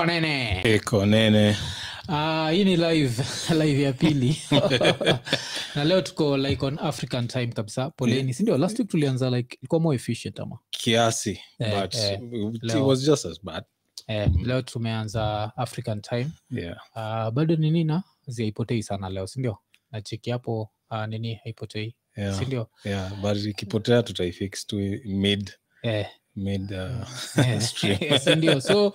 ekonene iko nene. Ah, hii ni live live ya pili. Na leo tuko like on african time kabisa. Poleni sindio last week tulianza like ilikuwa more efficient ama? Kiasi Eh, but eh, it leo. was just as bad. Eh, leo tumeanza african time. Yeah. Uh, bado nini na? Zihaipotei sana leo sindio na cheki hapo uh, nini haipotei yeah. sindio yeah but ikipotea tutaifix tu mid. Eh, mid uh, stream. sindio so uh,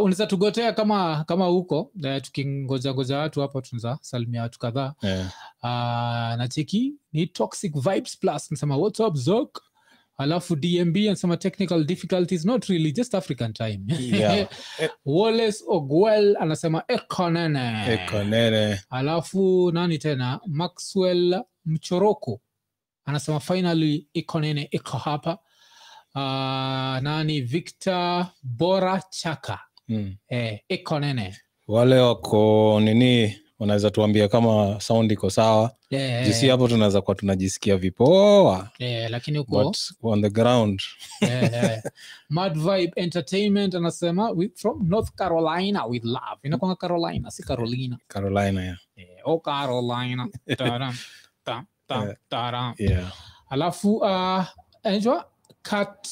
unaweza tugotea kama kama huko uh, tukingoja ngoja watu hapa tunza salimia watu kadhaa. Yeah. uh, na cheki ni toxic vibes plus nasema what's up zok? Alafu dmb anasema technical difficulties not really just african time. Yeah. wales ogwell anasema ekonene. Ekonene. Alafu nani tena? Maxwell mchoroko anasema finally ikonene iko hapa uh, nani victor bora chaka mm. eh, iko nene wale wako nini wanaweza tuambia kama sound iko sawa yeah, jisi hapo tunaweza kuwa tunajisikia vipoa yeah, lakini huko on the ground yeah, yeah. mad vibe entertainment anasema with, from north carolina with love inakwanga carolina si carolina carolina yeah. Yeah, oh carolina Taram, tam, tam, Eh. taram. Yeah. alafu uh, enjwa kat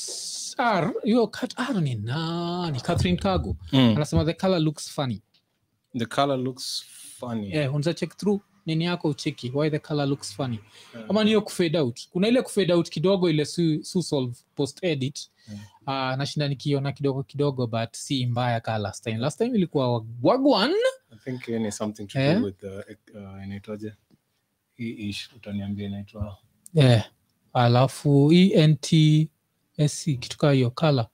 r hiyo kat ni nani? Catherine kago. Mm. anasema the color looks funny. The color looks funny. Eh, unza check through nini yako ucheki why the color looks funny. Yeah. ama niyo kufade out. Kuna ile kufade out kidogo ile su, su solve post edit. Yeah. uh, nashinda nikiona kidogo kidogo but si mbaya ka last time last time ilikuwa wagwan I think ni something to yeah. do with the uh, inaitwaje? Hii ish utaniambia inaitwa. Yeah. alafu entsc kitu kaa hiyo kala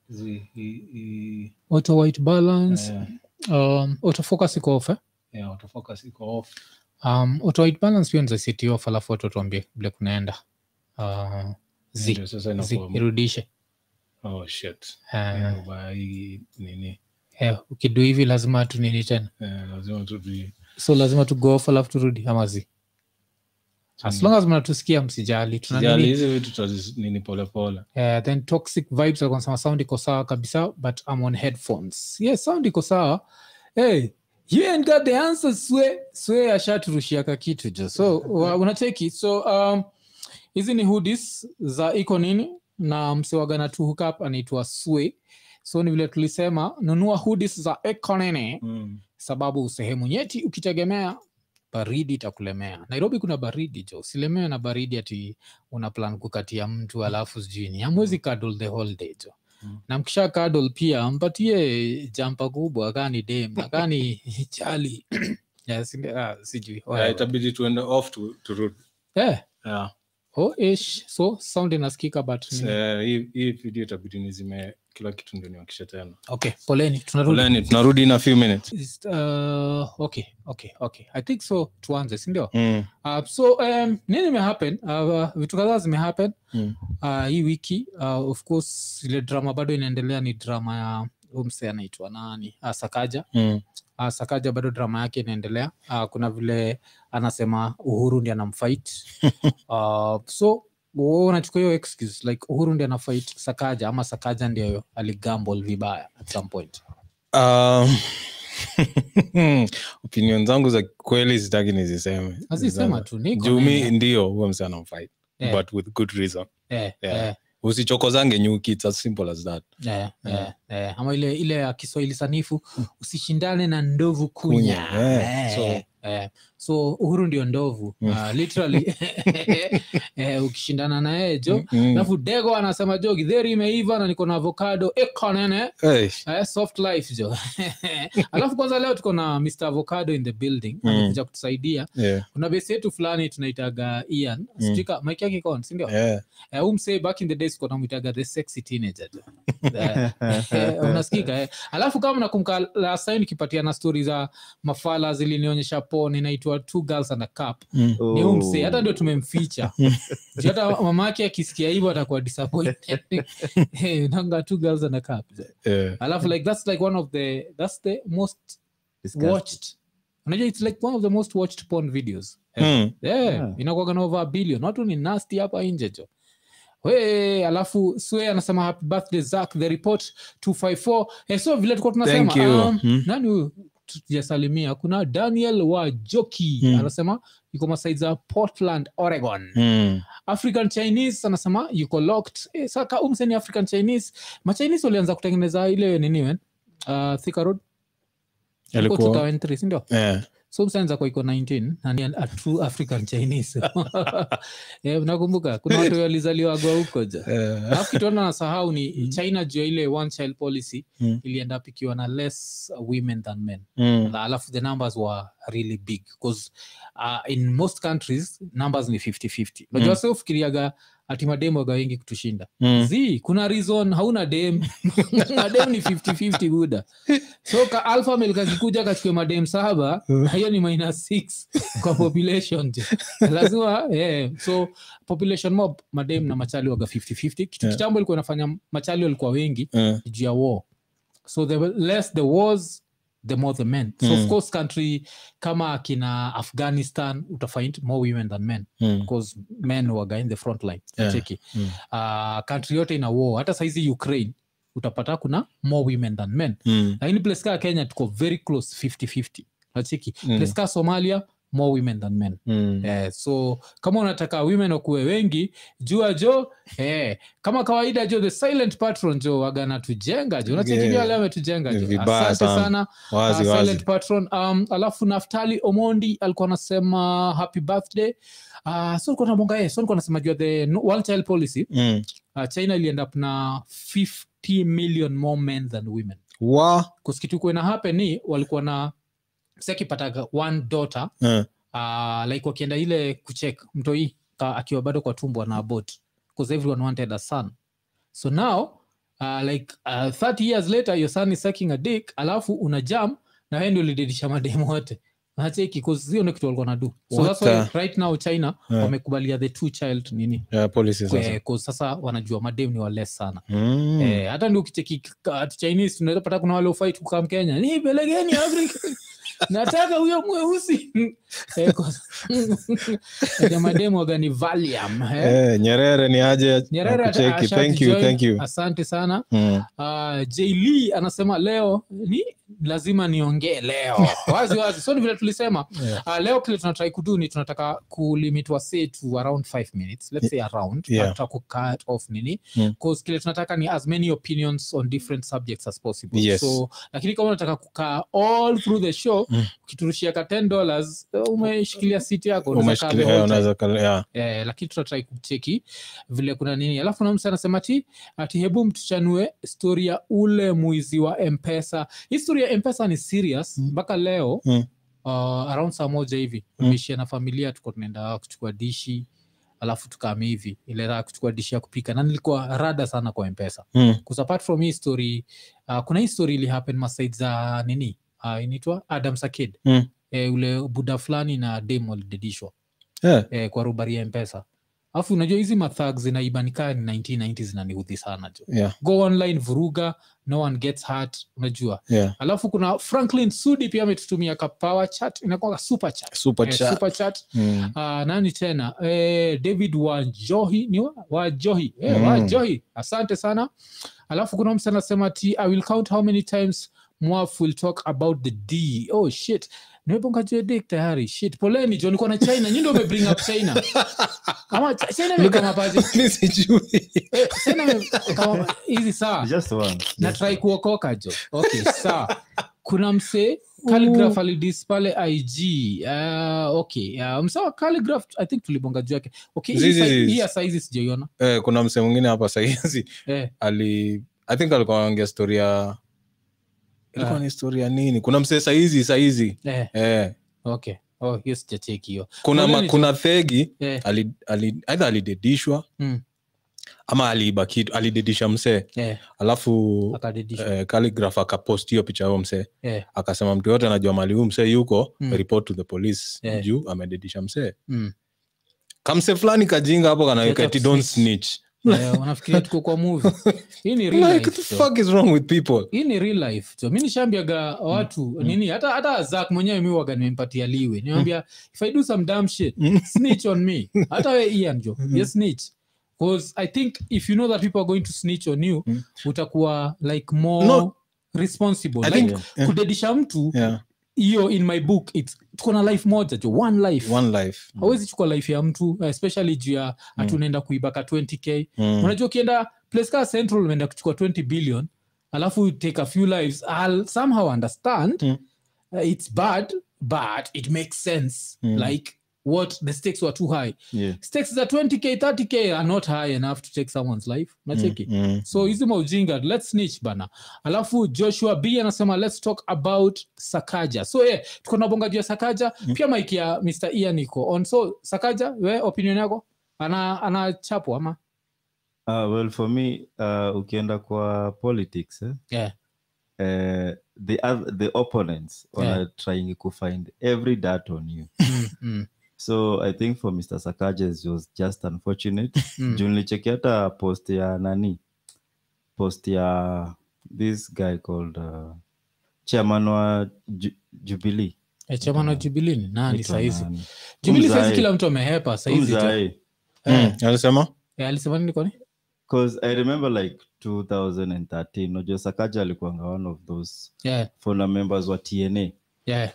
auto white balance eh, um, autofocus iko off eh? yeah, autofocus iko off. Um, auto white balance pia off alafu watu tuambie vile kunaenda. Uh, zi, zi irudishe. Oh shit. Uh, Yeah, nini? Eh, ukidu hivi lazima tu nini tena? Eh, lazima tu tu- so lazima tu go off alafu turudi ama zi as long as mnatusikia msijali hizi vitu nini polepole. Eh, then toxic vibes alikuwa sound iko sawa kabisa but I'm on headphones. Yeah sound iko sawa. Hey you ain't got the answer swe swe ashaturushiaka kitu jo. So unacheki so um hizi ni hoodies za iko nini? Na msewagana tu hookup anaitwa swe. So ni vile tulisema nunua hoodies za ekonene mm. sababu sehemu nyeti ukitegemea baridi itakulemea nairobi kuna baridi jo usilemewe na baridi ati una plan kukatia mtu alafu sijui ni amwezi kadol the whole day jo Mm. na mkisha kadol pia mpatie jampa kubwa kani dem na kani chali Ya, si- ah, sijui Yeah, itabidi tuende off tu- turudi Eh, yeah. oh, ish. so sound inasikika but? Eh, hii hii video itabidi nizime kila kitu ndio niwakishe tena. Okay poleni tunarudi. Poleni, tunarudi in a few minutes. Is- uh, okay okay okay. I think so tuanze sindio mm. Uh, so um, nini imehappen uh, vitu kadhaa zimehappen Mm. uh, hii wiki uh, of course ile drama bado inaendelea ni drama ya umse anaitwa nani? Uh, sakaja. Mm. uh, sakaja bado drama yake inaendelea. Uh, kuna vile anasema uhuru ndi anamfight. Uh, so unachukua hiyo excuse like uhuru ndi anafight sakaja ama sakaja ndio aligamble vibaya at some point Um, opinion zangu za kweli sitaki niziseme azisema tu niko juu mi nene. ndio huo msi anamfight yeah. but with good reason yeah, Yeah. Yeah usichokozange nyuki it's as simple as that yeah, Yeah. eh, ama ile ile ya kiswahili sanifu usishindane na ndovu kunya, Kunya, Yeah. Yeah. so- eh, eh. so uhuru ndio ndovu Mm. uh, literally eh, ukishindana na yeye jo mm -hmm. dego anasema jo githeri imeiva na niko na avocado ekonene eh, soft life jo alafu kwanza leo tuko na mr avocado in the building Mm. amekuja kutusaidia Yeah. kuna besi yetu fulani tunaitaga ian Mm. sijui mike yake iko sindio Yeah. Eh, msee back in the days kuna mwitaga the sexy teenager jo. Eh, eh, unasikika eh. alafu kama nakumka last time nikipatia na stori za mafala zilinionyesha pon inaitwa two girls and a cup. Mm. ni huu msee hata ndio tumemficha. Juu hata yake akisikia hivyo atakuwa disappointed. Eh, nanga two girls and a cup. Yeah. alafu like that's like one of the that's the most Disgusting. watched. Unajua it's like one of the most watched porn videos. Hmm. yeah, Yeah. inakuwaga na over a billion. Watu ni nasty hapa nje jo. We alafu swe anasema happy birthday zack. The report 254 eh, so vile tukuwa tunasema um, Hmm. nani huyu tujasalimia kuna daniel wa joki Hmm. anasema yuko masaid za portland oregon. Mm. african chinese anasema yuko locked. E, saka umseni african chinese. Machinese walianza kutengeneza ile nini wen uh, thika road? Sindio Alikuwa 2003, si ndio eh, so iko 19 na ni a true african chinese. Yeah, nakumbuka kuna watu walizaliwagwa huko ja eh, alafu kitu na nasahau ni china juu ya ile one child policy Mm. ilienda pikiwa na less women than men. Mm. Alafu the numbers were really big because uh, in most countries numbers ni 50-50 unajua Mm. sio ufikiriaga ati mademu waga wengi kutushinda Mm. z kuna reason hauna dem madem ni 50-50 buda so ka alpha male kakikuja kachukue madem saba hiyo ni minus 6 kwa population lazima yeah. so population mob madem na machali waga 50-50 kitu Yeah. kitambo ilikuwa inafanya machali walikuwa wengi yeah. juu ya war so the less the wars the more the men so of Mm. course country kama akina afghanistan utafind more women than men mm. because men waga in the front line Yeah. cheki Mm. uh, country yote ina war hata saizi ukraine utapata kuna more women than men Mm. lakini place kaa kenya tuko very close 50-50 nacheki Mm. place kaa somalia more women than men. Mm. Eh, so kama unataka women wakuwe wengi jua jo eh, kama kawaida jo the silent patron jo wagana tujenga jo. Nacheki Yeah. leo ametujenga jo. Asante sana. wazi uh, wazi. patron. Um, alafu naftali omondi alikuwa anasema happy birthday. Uh, so likuwa namonga ye so likuwa nasema jua the one child policy. Mm. uh, china iliend up na 50 million more men than women. Wa. Kuskitu kuena happen ni walikuwa na sekipataga one daughter yeah. uh, like wakienda ile kuchek mtoi akiwa bado kwa tumbo na bot because everyone wanted a son so now uh, like uh, 30 years later your son is sucking a dick alafu una jam na wewe ndio ulididisha mademu wote nacheki hiyo ndio kitu walikuwa nadu so What that's why the- right now china Yeah. wamekubalia the two child nini Yeah, policy sasa Kwe- 'cause sasa wanajua mademu ni wales sana Mm. Eh, hata ndio ukicheki ka- chinese tunaweza kuna wale ufait kukaa mkenya ni pelegeni afrika nataka huyo mweusi Eh, kwa- Ati mademu waga ni valium eh. Eh, nyerere ni aje Nyerere ata- Nakucheki. thank you ashatujoin. thank you asante sana mm. uh, jl anasema leo ni lazima niongee leo. Wazi wazi. So ni vile tulisema. Yeah. uh, leo kile tunatrai kudu ni tunataka kulimit wase to around 5 minutes. Let's say around. Yeah. Tunataka kucut off nini. Cause kile tunataka ni as many opinions on different subjects as possible. Yes. so lakini kama unataka kukaa all through the show Mm. ukiturushia ka 10 dollars umeshikilia siti yako eh, yeah. lakini tunatrai kucheki vile kuna nini. Alafu na msa anasema ti ati hebu mtuchanue stori ya ule mwizi wa mpesa. Hii stori ya mpesa ni serious Mm. mpaka leo Mm. uh, around saa moja hivi Mm. na familia tuko tunaenda kuchukua dishi alafu tukaami hivi ile raha kuchukua dishi ya kupika na nilikuwa rada sana kwa mpesa Mm. Apart from hii story uh, kuna hii story ilihappen masaid za nini uh, inaitwa adam sakid Mm. eh, ule buda fulani na dem walidedishwa yeah. eh, kwa rubari ya mpesa alafu unajua hizi mathag zinaibanikaa ni 1990 zinaniudhi sana jo. Yeah, go online vuruga no one gets hurt unajua. Yeah. alafu kuna franklin sudi pia ametutumia ka power chat inakuwa super chat. Super Eh, chat. super chat. Mm. Uh, nani tena? Eh, david wajohi ni wa- wajohi. Eh, Mm. wajohi. Asante sana. Alafu kuna msa anasema ti i will count how many times mwaf will talk about the d. Oh shit nimebonga juu tayari. Shit poleni jo niko na china. Nyi ndio umebring up china. Ama china imekama paje? Mi sijui. Eh, china imekama- hizi saa natrai kuokoka jo. Okay sawa. Kuna msee Calligraph alidis pale ig uh, okay uh, msawa Calligraph, i think tulibonga juu yake okay hii ya saizi sijaiona. Eh, kuna mse mwingine hapa saizi. Eh, ali i think alikuwa anaongea story ya ilikuwa Ah. ni story ya nini kuna msee sahizi sahizi eh, eh, okay oh hiyo sijacheki hiyo kuna, ma, kuna thegi yeah. ali, ali, either alidedishwa mm, ama aliiba kitu alidedisha msee yeah. alafu eh, akapost hiyo picha huyo msee yeah. akasema mtu yote anajua mali huu msee yuko Mm. report to the police Yeah. juu amededisha msee mm. kamsee fulani kajinga hapo kanaweka don't snitch. snitch Eh, wanafikiria tuko kwa movie hii ni real like life the jo. fuck is wrong with people hii ni real life jo mi nishaambiaga watu nini hata hata zak mwenyewe mi waga nimempatia liwe niambia if i do some dumb shit Mm. snitch on me hata we ian jo Mhm. ye snitch because i think if you know that people are going to snitch on you Mm. utakuwa like more No. responsible I like think- yeah. kudedisha mtu yeah hiyo in my book it's tuko na life moja jo one life one life hawezi chukua life ya mtu especially juu ya hatu unaenda kuiba ka 20k Mm. unajua ukienda place kaa central umeenda kuchukua 20 billion alafu take a few lives i'll somehow understand Mm. uh, it's bad but it makes sense Mm. like what the stakes were too high. Yeah. stakes za 20k 30k are not high enough to take someone's life. Nacheki Mm. so hizi maujinga let's snitch bana. Alafu joshua b anasema let's talk about sakaja. So yeah, tuko na bonga juu ya sakaja pia mike ya mr ian iko on. So sakaja we opinion yako? Ana anachapwa ama? Uh, well for me uh, ukienda kwa politics eh, yeah. uh, the, oth- the opponents Yeah. are trying to find every dart on you. Mm, mm, so i think for mr sakajes was just unfortunate. Mm. juu nilicheki hata post ya nani? Post ya this guy called uh, chairman wa Ju- jubilee. Eh, wa na jubilini nani sahizi nani? jubilii saizi kila mtu amehepa sahizi. Eh, Mm. alisema? Eh, alisema nini kwani Cause I remember like 2013 unajua sakaja alikuanga one of those yeah, founder members wa tna yeah,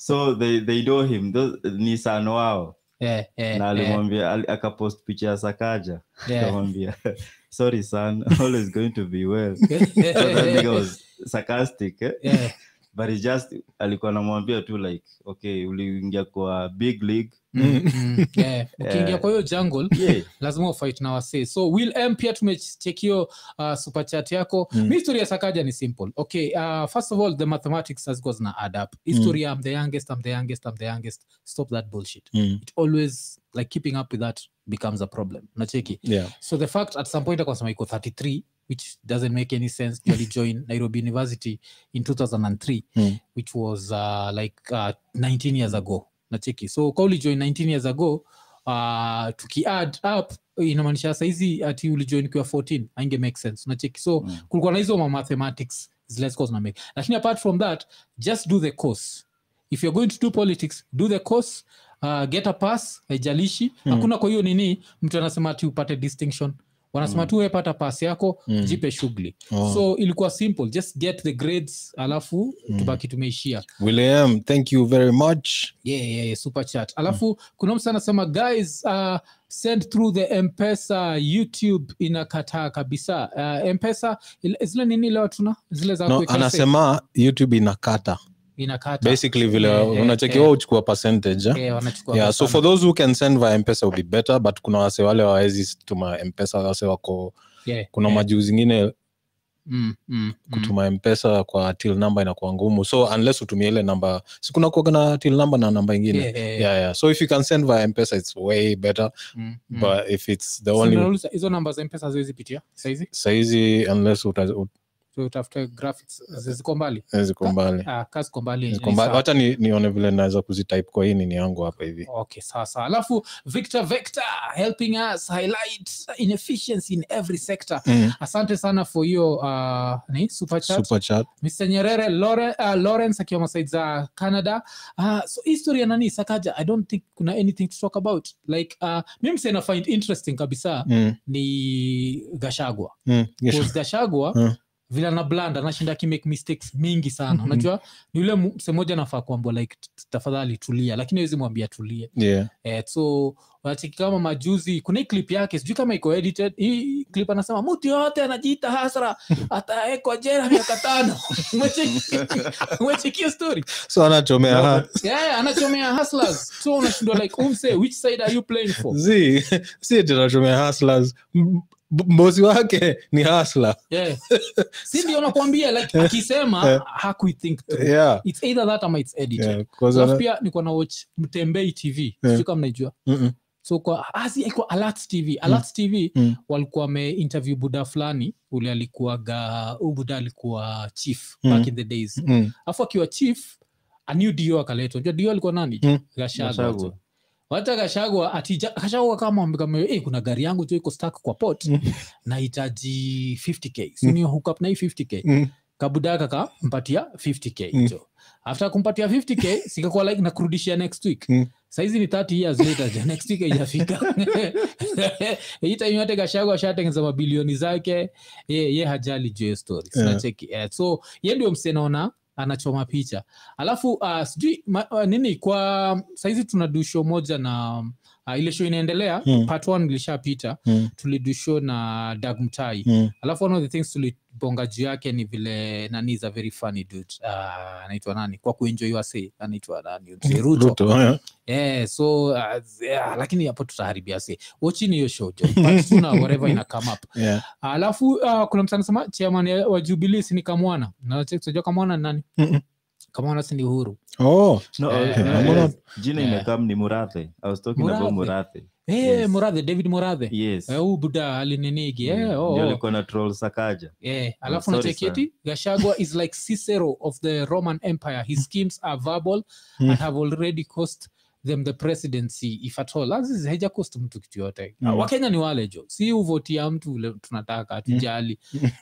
so they, they know him. Those, ni sano wao yeah, yeah, na yeah, alimwambia ali- akapost picha ya sakaja. Yeah. akamwambia sorry son. Always going to be well. So that nigga was sarcastic eh? Yeah, but it's just alikuwa anamwambia tu like okay uliingia kwa big league. Mm, mm, yeah. ukiingia Yeah. kwa hiyo jungle yeah. lazima ufight na wasee. So will m pia tumechekio uh, superchat yako. Mm. mi historia sakaja ni simple. Okay uh, first of all the mathematics has got na add up. History i'm the youngest i'm the youngest i'm the youngest. Stop that bullshit. Mm. it always like keeping up with that becomes a problem. Nacheki yeah. So the fact at some point akasema iko 33 which doesn't make any sense you joined nairobi university in 2003 Mm. which was uh, like uh, 19 years ago. Nacheki so ka ulijoin 19 years ago uh, tukiadd up inamaanisha saizi ati ulijoin kiwa 14 ainge make sense. Nacheki so Mm. kulikuwa na hizo ma mathematics zile lakini apart from that just do the course. If you're going to do politics do the course uh, get a pass haijalishi. Hakuna kwa hiyo nini mtu anasema ati upate distinction wanasema tu wepata pasi yako Mm. jipe shughuli. Oh. so ilikuwa simple. Just get the grades alafu tubaki tumeishia. William thank you very much. Yeah, yeah, yeah, super chat. Alafu kuna mtu anasema guys uh, send through the mpesa youtube inakataa kabisa. Uh, mpesa zile nini leo tuna? Zile za no, anasema youtube inakata inakata basically vile Yeah, yeah, unachekiwa yeah. uchukua percentage eh? yeah, wanachukua yeah, so for those who can send via mpesa will be better but kuna wase wale wawezi tuma mpesa wase wako yeah, kuna yeah. majuu zingine mm, mm, mm. kutuma mpesa kwa till number inakuwa ngumu so unless utumie ile namba sikuna kuaga na till number na namba ingine Yeah, yeah, yeah. yeah, yeah. so if you can send via mpesa it's way better Mm, mm. but if it's the So only hizo namba za mpesa haziwezi pitia saizi saizi unless uta- ut- so utafute graphics ziko mbali. ziko mbali. Ah, ziko mbali Ziko ni mbali. ni, nione vile naweza kuzitype kwa hii nini yangu hapa hivi. Okay sawa alafu victor vector helping us highlight inefficiency in every sector. Mm. asante sana for hiyo uh, ni super chat. Super chat. Mr nyerere Lore, uh, lawrence akiwa masaid za canada. Uh, so historia nani sakaja? I don't think kuna anything to talk about. Like uh, mimi sena find interesting kabisa mm. ni gashagwa. Mm. Gashagwa Mm. Vile ana blanda anashinda akimake mistakes mingi sana. Mhm. unajua ni yule mse moja nafaa kuambua like tafadhali tulia lakini awezi mwambia tulie. Yeah. eh, so wanacheki kama majuzi kuna hii clip yake sijui kama iko edited hii clip anasema mtu yoyote anajiita hasra atawekwa jera miaka tano. Umecheki- umecheki story? So anachomea ha- yeah, anachomea hustlers. So unashindwa like umse which side are you playing for? Zi si tunachomea hustlers. M- mbosi wake ni hasla yeah. si ndio like akisema hakuithink yeah. it's either that ama it's edited yeah. 'cause pia niko na watch mtembei tv yeah. kama mnaijua Mm-mm. so kwa asi iko alert tv alert tv Mm. walikuwa wameinterview buda fulani ule alikuwaga huu buda alikuwa chief Mm. back in the days Mm. alafu akiwa chief anew dio akaletwa unajua dio alikuwa nani Mm. Gachagua. Hata kashagwa atija gashagwa kama hey, kuna gari yangu tu iko stack kwa pot Mm. nahitaji 50k sini hook up na hii 50k Mm. kabudaka kampatia 50k Mm. jo after kumpatia 50k sikakuwa like nakurudishia next week Mm. saizi ni 30 years later next week ijafika hii time yote gashago ashatengeza mabilioni zake ye, ye hajali juu story Yeah. sinacheki eh, so ye ndio msenaona anachoma picha alafu uh, sijui uh, nini kwa sahizi tuna dusho moja na uh, ile show inaendelea Mm. part one ilishapita Mm. tulidusho na dag mtai Mm. alafu one of the things tulibonga juu yake ni vile nani is a very funny dude uh, anaitwa nani kwa kuenjoy wase anaitwa nani ruto Ruto, yeah. yeah, so uh, yeah, lakini hapo tutaharibia se wachini hiyo show jo Part whatever ina come up Yeah. alafu uh, kuna mtu anasema chairman wa jubilee si ni kamwana najua kamwana ni nani Mm-mm. kamwana si ni uhuru No, Oh, Eh, okay. eh, jina yeah. imekam ni murathe i was talking about Murathe. Hey, Yes. Murathe david Murathe yes Uh, huu buda alininigi Mm. yeah, oh, oh. alikuwa na troll sakaja Yeah, alafu nacheketi gashagwa is like cicero of the roman empire his schemes are verbal Mm. and have already cost them the presidency if at all. Aziz, haija cost mtu kitu yote. Mm. wakenya ni wale jo. Si uvotia mtu ule tunataka hatujali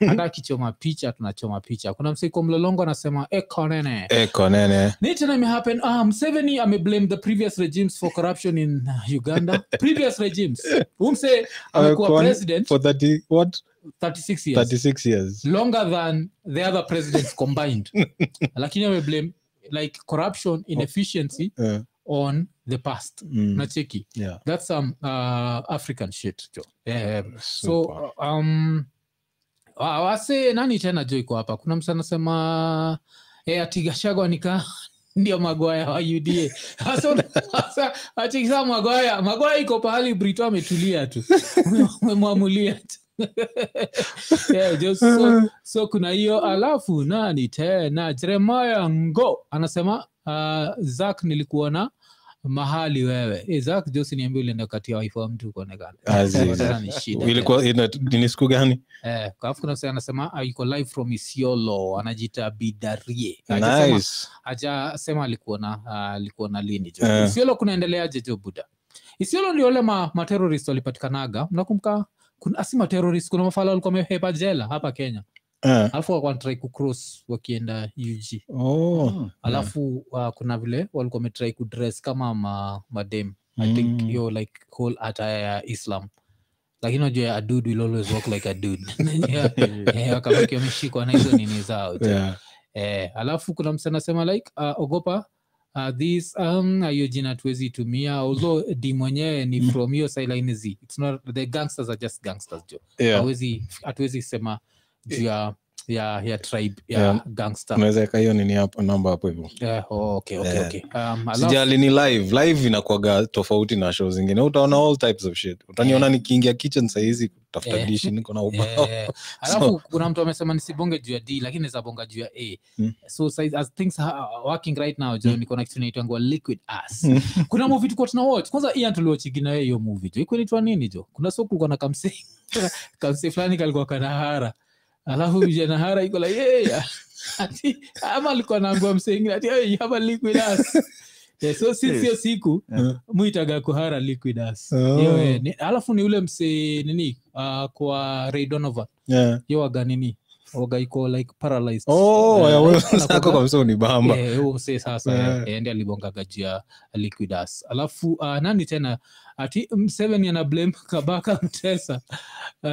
hata akichoma picha tunachoma picha. Kuna msiko mlolongo anasema ekonene ekonene ni tena imehappen ah, mseveni ameblame the previous regimes for corruption in uh, uganda. Previous regimes. Umse amekuwa president for 30 what? 36 years. 36 years. Longer than the other presidents combined. Lakini ameblame like corruption inefficiency. Eh, on the past. Mm, nacheki yeah. that's some uh, african shit jo. Yeah. so um, wase nani tena jo iko hapa? Kuna msa anasema e, atigashagwa nika ndio magwaya wa uda sasa achikisa magwaya magwaya iko pahali brito ametulia tu. Umemwamulia tu. Yeah, just so, so kuna hiyo. Alafu nani tena? Jeremaya ngo anasema uh, zak nilikuona mahali wewe. Zak josi niambia ulienda waifu wa mtu kuonekana. Ilikuwa ni siku gani? Eh, alafu kuna msee anasema ah, yuko live from isiolo. Anajita bidarie. Hajasema- nice. hajasema alikuwa na ah, alikuwa na lini jo Eh. isiolo kunaendeleaje jo buda? Isiolo ndio wale ma, walipatikanaga. Mnakumbuka? Kuna asi materorist kuna mafala walikuwa wamehepa jela hapa kenya alafu walikuwa wanatrai kucross wakienda ug oh, Mm. alafu uh, kuna vile walikuwa wametrai kudress kama ma, madem i think Mm. hiyo like whole attire ya islam lakini najua a dude will always walk like a dude Eh, wakabaki wameshikwa na hizo nini zao yeah. eh, alafu kuna msa anasema like uh, ogopa uh, this um, hiyo jina tuwezi tumia although d mwenyewe ni Mm. from hiyo sideline z it's not the gangsters are just gangsters jo Yeah. hatuwezi sema juu ya ya ya tribe ya Yeah. gangster. Unaweza hiyo nini hapo namba hapo hivyo oh, okay, okay, Yeah. okay. Um, sijali ni live. Live inakuaga tofauti na show zingine. Utaona all types of shit. Utaniona yeah. nikiingia kitchen sahizi kutafuta dishi niko na ubao. Alafu kuna mtu amesema nisibonge juu ya d lakini nizabonga juu ya a. Mm. so size, as things are working right now jo Mm. niko na kitu inaitwangwa liquid ass. Kuna movie tulikuwa tuna watch. Kwanza ian tuliwachigina yeye hiyo movie jo iko inaitwa nini jo kuna so kulikuwa na kamse kamse fulani kalikuwa kanahara alafu vijana hara iko like yeah. ati ama alikuwa naambua msengine ati hey, you have a liquid ass yeah, so since hiyo siku muitaga kuhara liquid ass Oh. Eh, ni- alafu ni ule mse nini uh, kwa ray donovan Yeah. yo waga nini waga iko like paralyzed. Oh, ya wewe anakuwaga- sako kabisa unibamba. Sasa alibongaga juu ya alafu uh, nani tena? Ati mseveni ana blame kabaka mtesa.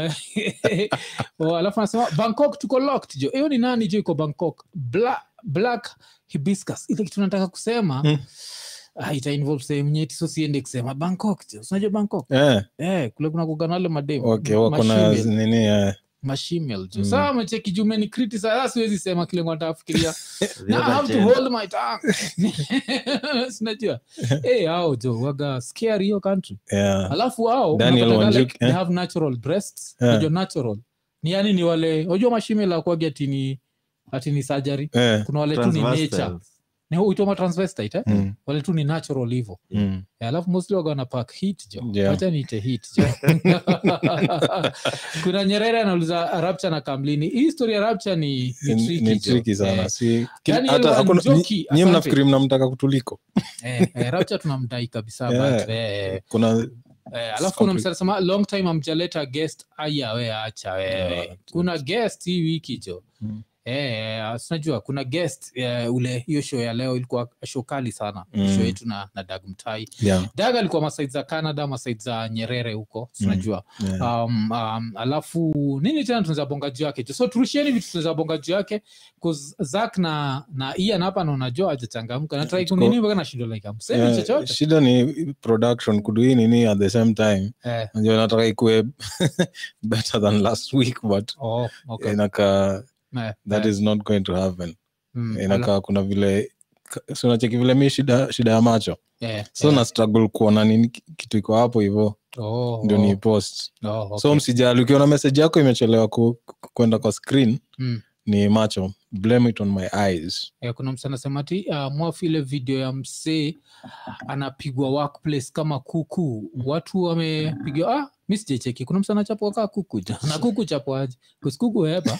Alafu anasema bangkok tuko locked. Jo hiyo ni nani jo iko bangkok? Bla, black hibiscus. Ile kitu nataka kusema Mm. sehemu nyeti so siende kusema. Bangkok unajua bangkok? Kule kuna kuganale madem okay wako na nini. Mashimel jo Mm. saa mecheki jumeni criticize sasa siwezi sema kile nataka kufikiria The Now I other have to hold my tongue. Sinajua hey, hao jo waga scary hiyo country. Yeah. alafu like, eh? have natural breasts. Yeah. unajua natural. Ni yani ni wale unajua mashimel akwagi atini atini surgery? Kuna wale tu ni nature Transvestiles. ni uitoma transvestite eh? mm, wale tu ni natural hivo mm. Alafu mostly waga pak hit jo Yeah. wacha niite hit jo kuna nyerere anauliza rapture na kamlini hii story ya rapture ni, ni, Ni- tricky ni tricky sana Eh, si kila- hata hakuna- nyie mnafikiri mnamtaka kutuliko eh, eh, rapture tunamdai kabisa Yeah. but, eh, kuna eh, alafu kuna msema long time amjaleta guest aya we acha wewe Yeah. kuna guest hii wiki jo Mm. Eh, sinajua kuna guest uh, ule hiyo show ya leo ilikuwa show kali sana. Mm. show yetu na, na dag mtai. Yeah, dag alikuwa masaid za canada masaid za nyerere huko sinajua. Yeah. um, um, alafu nini tena tunaweza bonga juu yake? So turushieni vitu tunaweza bonga juu yake zak na na ian hapa na unajua ajachangamka Tuko- kunini mpaka nashindo like amsemi Yeah, chochote. shida ni production kudui nini at the same time? Eh, najua nataka ikue better than last week but oh, okay. inakaa Eh, that eh, is not going to happen. Mm, inakaa kuna vile so unacheki vile mi shida shida ya macho? Yeah, so yeah. na struggle kuona nini kitu iko hapo hivo. Oh, ndio oh, ni post. Oh, okay. so msijali ukiona message yako imechelewa kwenda ku- kwenda kwa screen Mm. ni macho. Blame it on my eyes. Yeah, kuna msa anasema ti uh, mwafu ile video ya msee anapigwa workplace kama kuku. Watu wamepigwa ah, mi sijecheki kuna msa anachapwa kaa kuku. Ja na kuku chapwaji kusikuku hepa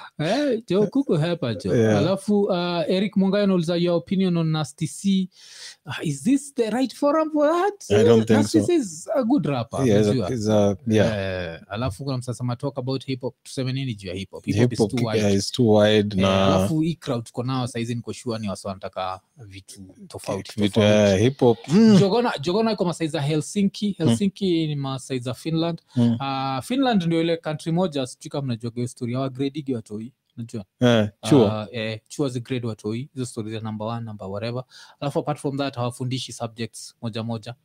Eh, jo kuku hepa jo. Yeah. alafu uh, eric mungai anauliza your opinion on nasty c uh, is this the right forum for that? I don't think nasty so. is a good rapper Yeah, it's a- yeah. Eh, alafu kuna msasama talk about hip hop tuseme nini juu ya hip hop hip hop Hip is too wide. yeah, is too wide Eh, na alafu hii crowd tuko nao saizi niko sure ni wasa wanataka vitu tofauti vitu eh, hip hop mm, jogona jogona iko masaiza helsinki. Helsinki mm. ni masaiza finland. Mm, uh, finland ndio ile country moja sijui kama mnajuaga hiyo story. Awagredigi watoi najua eh, chuo. uh, eh, chua zigrade watoi hizo stori za number one number whatever. Alafu apart from that hawafundishi subjects moja moja.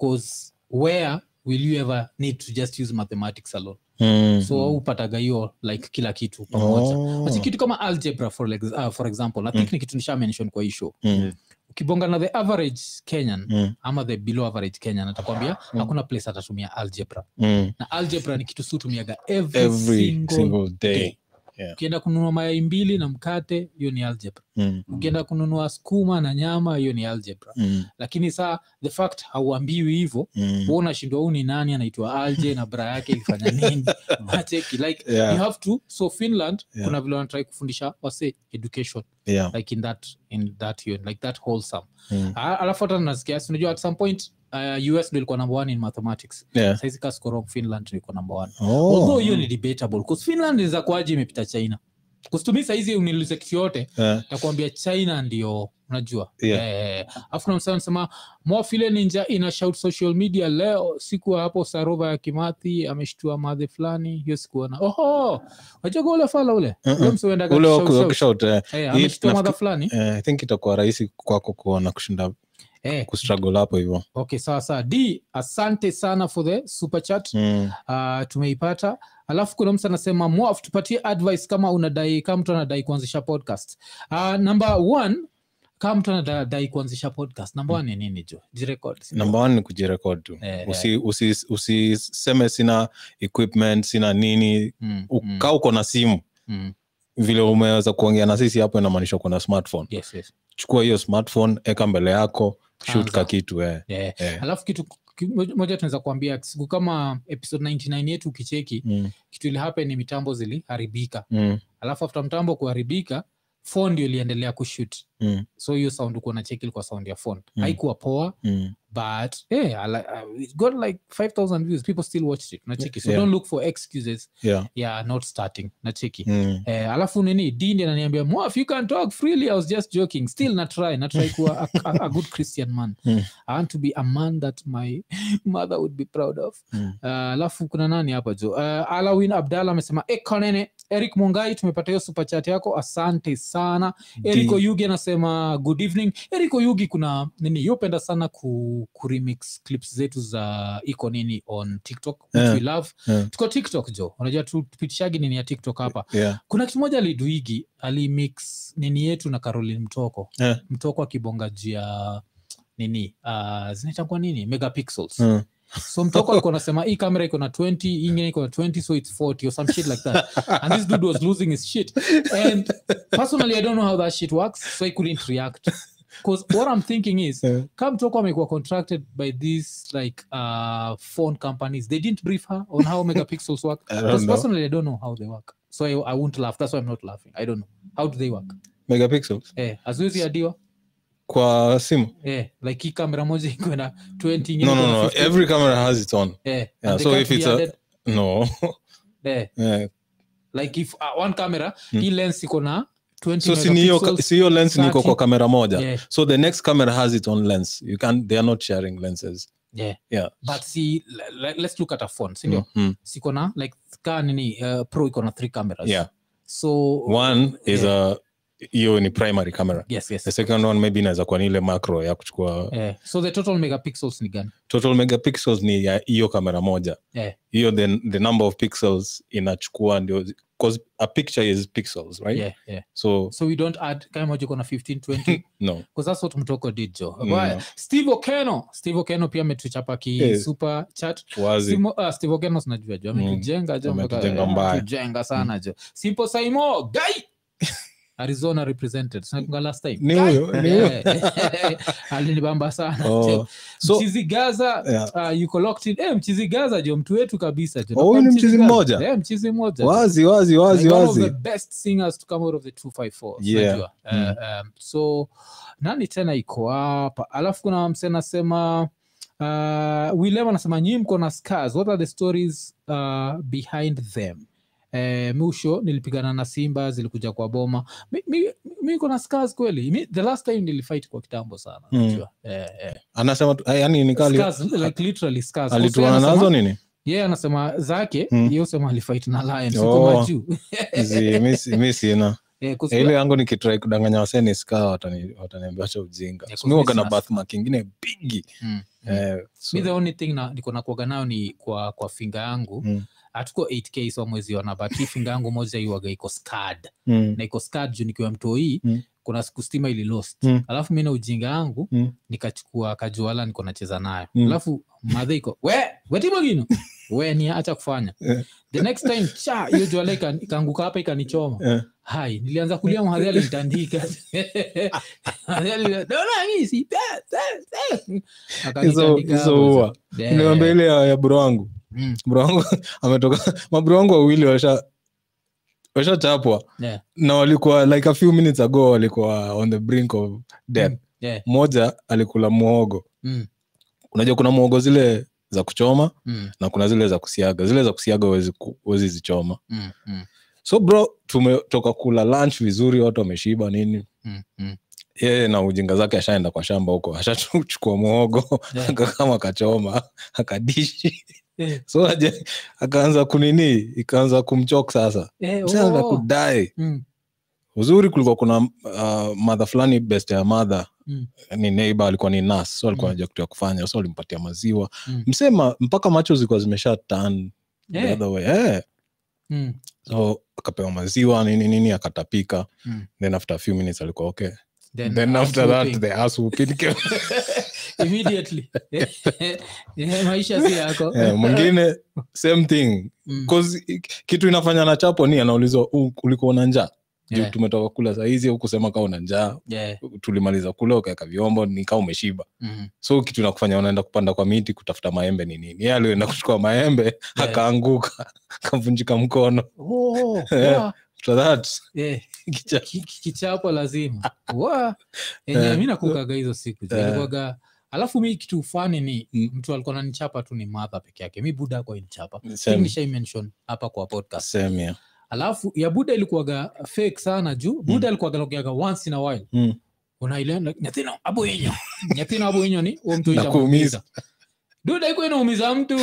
Cause where will you ever need to just use mathematics alone? Mm. so upataga hiyo like kila kitu pamoja. Oh. Kitu kama algebra for, ex- uh, for example i Mm. ni kitu nisha mention kwa hii show Mm, ukibonga na the average kenyan mm, ama the below average kenyan atakwambia hakuna place atatumia algebra. Mm. na algebra ni kitu siutumiaga every, every single, single day. day. Yeah. ukienda kununua mayai mbili na mkate hiyo ni algebra Mm, ukienda kununua skuma na nyama hiyo ni algebra mm, lakini saa the fact hauambiwi hivo mm. hu unashindwa huu ni nani anaitwa alje na bra yake ilifanya nini nacheki like Yeah. you have to so finland Yeah. kuna vile wanatrai kufundisha wase education Yeah. like in that in that year, like that wholesome Mm. Alafu hata nasikia si unajua at some point uh, us ndo ilikuwa number one in mathematics Yeah. saizi kaskorok finland ndo ilikuwa number one Oh. although hiyo ni debatable bcause finland iza kuaji imepita china kustumi saizi uniulize kitu yote Yeah. takuambia china ndio unajua Yeah. Afu kuna nasema mwafile ninja ina shout social media leo sikuwa hapo sarova ya kimathi ameshtua madhe fulani hiyo sikuona oho wachoga ule fala ule ule mseuendaga ule shout, shout. wakishout ameshtua madha fulani i think itakuwa rahisi kwako kuona kushinda eh, kustruggle hapo hivyo. Okay sawa sawa. D asante sana for the super chat. Mm. uh, tumeipata. Alafu kuna mtu anasema mwaf tupatie advice kama unadai kama mtu anadai kuanzisha podcast. Uh, number one kama mtu anadai kuanzisha podcast namba one ni nini jo? Jirekod namba one ni kujirekod tu. Eh, usiseme usi, usi sina equipment sina nini. Mm, mm, ukaa uko na simu. Mm. vile umeweza kuongea na sisi hapo inamaanisha kuna smartphone. Yes, yes. chukua hiyo smartphone eka mbele yako shoot ka kitu eh. Yeah. yeah. alafu kitu ki- moja tunaweza kuambia siku kama episode 99 yetu ukicheki Mm, kitu ili happen ni mitambo ziliharibika mm, alafu afta mtambo kuharibika fo ndio iliendelea kushut mm, so hiyo sound uko na cheki ilikuwa sound ya phone. Mm. haikuwa poa mm. but yeah, I uh, it got like 5000 views. People still watched it. Nacheki so Yeah. don't look for excuses Yeah. yeah not starting. Nacheki Mm. Eh, alafu nini dindi ananiambia mwaf you can talk freely. I was just joking. Still natry natry kuwa a, a, a good christian man. Mm. i want to be a man that my mother would be proud of. Mm. Uh, alafu kuna nani hapa jo uh, alawin abdalla amesema ekonene eric mungai tumepata hiyo superchat yako. Asante sana. Eric oyuge oyugi anasema good evening eriko yugi kuna nini yopenda sana ku, ku remix clips zetu za iko nini on tiktok which Yeah. we love Yeah. tuko tiktok jo unajua tupitishagi nini ya tiktok hapa Yeah. kuna kitu moja aliduigi alimix nini yetu na carolin mtoko Yeah. mtoko akibonga juu ya nini uh, zinaitangua nini megapixels Mm. So mtoko alikuwa anasema hii kamera iko na 20 hii ingine iko na 20 so it's 40 or some shit like that. And this dude was losing his shit. And personally i don't know how that shit works so i couldn't react. Because what i'm thinking is Yeah. kam toko amekuwa contracted by these like uh, phone companies they didn't brief her on how megapixels work. Because personally i don't know how they work. So I, i won't laugh. That's why i'm not laughing. I don't know. How do they work? Megapixels? Eh azuezi adiwa kwa simu yeah, like hii kamera moja iko na 20 no no no every camera has its own yeah. Yeah, so if it's a- no yeah. yeah. like if uh, one camera hii lens iko na 20 so si hiyo lens niko kwa kamera moja Yeah. so the next camera has its own lens you can they are not sharing lenses yeah. yeah but see le- le- let's look at a phone sindio mm. siko na like ka nini uh, pro iko na three cameras yeah so one is yeah. a hiyo ni primary camera. Yes yes. The second one maybe inaweza kuwa ni ile macro ya kuchukua yeah. so the total megapixels ni gani? Total megapixels ni ya hiyo kamera moja. Yeah. hiyo the, the number of pixels inachukua ndio because a picture is pixels right? Yeah yeah. So so we don't add kama moja iko na 15 20 no. Because that's what mtoko did jo Mm, no. steve okeno steve okeno pia ametuchapa ki yeah. super chat. Wazi. Simo- uh, steve okeno sinajua jo ametujenga jo Ametujenga mbaya. ametujenga sana jo simple saimo gai arizona represented. Sinakunga last time. Ni huyo, ni huyo. Eh, alinibamba sana. Oh, so- mchizi gaza Yeah. uh, yuko locked in. Eh, mchizi gaza jo mtu wetu kabisa. Oh, huyu ni mchizi mmoja? Eh, mchizi mmoja. Wazi wazi wazi like wazi. the best singers to come out of the 254 Yeah. Mm. Uh, um, so nani tena iko hapa? Alafu kuna mse nasema uh, willem anasema nyii mko na scars. What are the stories uh, behind them Eh, musho nilipigana na simba zilikuja kwa boma mi, mi, mi iko scars kweli mi, the last time nilifight kwa kitambo sana Mm. eh, eh. anasema yani nikali Scars, like literally scars. alituana nazo nini yeye anasema zake Mm. yosema sema alifight na lion Oh. mi sina Eh, 'cause ile yangu nikitrai kudanganya waseni ska watani- wataniambia cha ujinga Yeah, na ingine bigi Mm, mm. Eh, so- mi the only thing na, niko nakuaga nayo ni kwa kwa finga yangu Mm. Hatuko 8k so mwezi ona but hii finga yangu moja iwaga iko scad Mm, na iko scad juu nikiwa mtoi Mm. kuna siku stima ili lost. Mm. alafu mi na ujinga yangu Mm. nikachukua kajuala niko nacheza nayo. Mm. alafu madhe iko we wetimagino we ni acha kufanya. Eh. the next time cha hiyo juala ikaanguka hapa ikanichoma. Yeah. hai nilianza kulia mhadhi alinitandika. Ya bro wangu mm, bro wangu ametoka. Mabro wangu wawili washa washachapwa yeah, na walikuwa like a few minutes ago walikuwa on the brink of death. Mm. yeah, moja alikula muogo mm, unajua kuna muogo zile za kuchoma mm, na kuna zile za kusiaga. Zile za kusiaga huwezi zichoma. Mm, mm, so bro tumetoka kula lunch vizuri watu wameshiba nini. Mm, mm. yeye na ujinga zake ashaenda kwa shamba huko. Ashachukua muogo Yeah. akakama akachoma akadishi Eh, so aje akaanza kunini ikaanza kumchok sasa mshaanza oh, kudai mm, uzuri kulikuwa kuna uh, madha fulani best ya madha mm, ni neighbor alikuwa ni nas so alikuwa Mm. kitu ya kufanya so alimpatia maziwa Mm. msema mpaka macho zilikuwa zimesha turn the Eh. other way yeah. mm, so akapewa maziwa nini nini akatapika mm. then after a few minutes alikuwa okay Then then after that the ass whooping came. immediately. Eh, maisha si yako. Eh, mwingine same thing. Mm, 'Cause kitu inafanya na chapo ni anaulizwa "U- ulikuwa na njaa? Yeah. tumetoka kula sahizi au kusema kaa una njaa. Yeah, tulimaliza kula ukaweka vyombo nikaa umeshiba. Mm, so kitu nakufanya unaenda kupanda kwa miti kutafuta maembe ni nini? Ye alioenda kuchukua maembe akaanguka akavunjika mkono. Oh, yeah, eh, ki- kichapo lazima. Eh. mi nakukaga hizo siku Eh. Alafu mi kitu fani ni Mm. mtu alikuwa nanichapa tu ni madha peke yake mi buda kwa inichapa Same. hapa kwa podcast same yeah. alafu ya buda ilikuwaga fake sana juu buda ilikuwaga nakuaga once in a while Mm. unaile nyathino abo inyo nyathino abo inyo ni huo mtu Nakuumiza. duda iko inaumiza mtu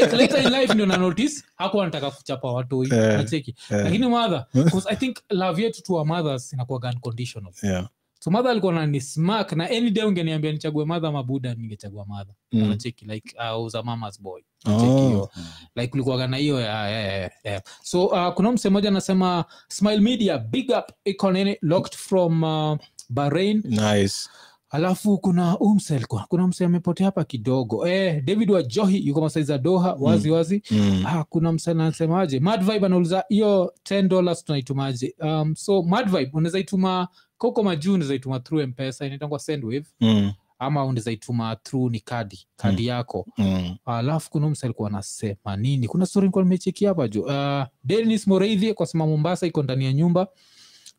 like later in life ndio na notice hakuwa anataka kuchapa watoi yeah, nacheki yeah. lakini madha i think love yetu to our mothers inakuwaga unconditional Yeah. So madha alikuwa nani smack na any day ungeniambia nichague madha mabuda ningechagua madha Mm. nacheki like uh, was a mama's boy Oh. like kulikuwaga na hiyo ya, ya, ya, ya. so uh, kuna mse moja anasema smile media big up iko locked from uh, bahrain Nice. alafu kuna umse alikuwa kuna mse amepotea hapa kidogo eh, david wa johi yuko masaiza doha wazi wazi Mm. ah, kuna mse anasemaje mad anauliza hiyo 10 dollars tunaitumaje um, so mad unaweza ituma koko majuu nizaituma ituma through mpesa inaitangwa sendwave Mm. ama undizaituma ituma through ni kadi kadi yako. Mm. alafu kuna msa alikuwa anasema nini? Kuna stori nilikuwa nimechekia hapa juu uh, denis moreidhi kwa sema mombasa iko ndani ya nyumba.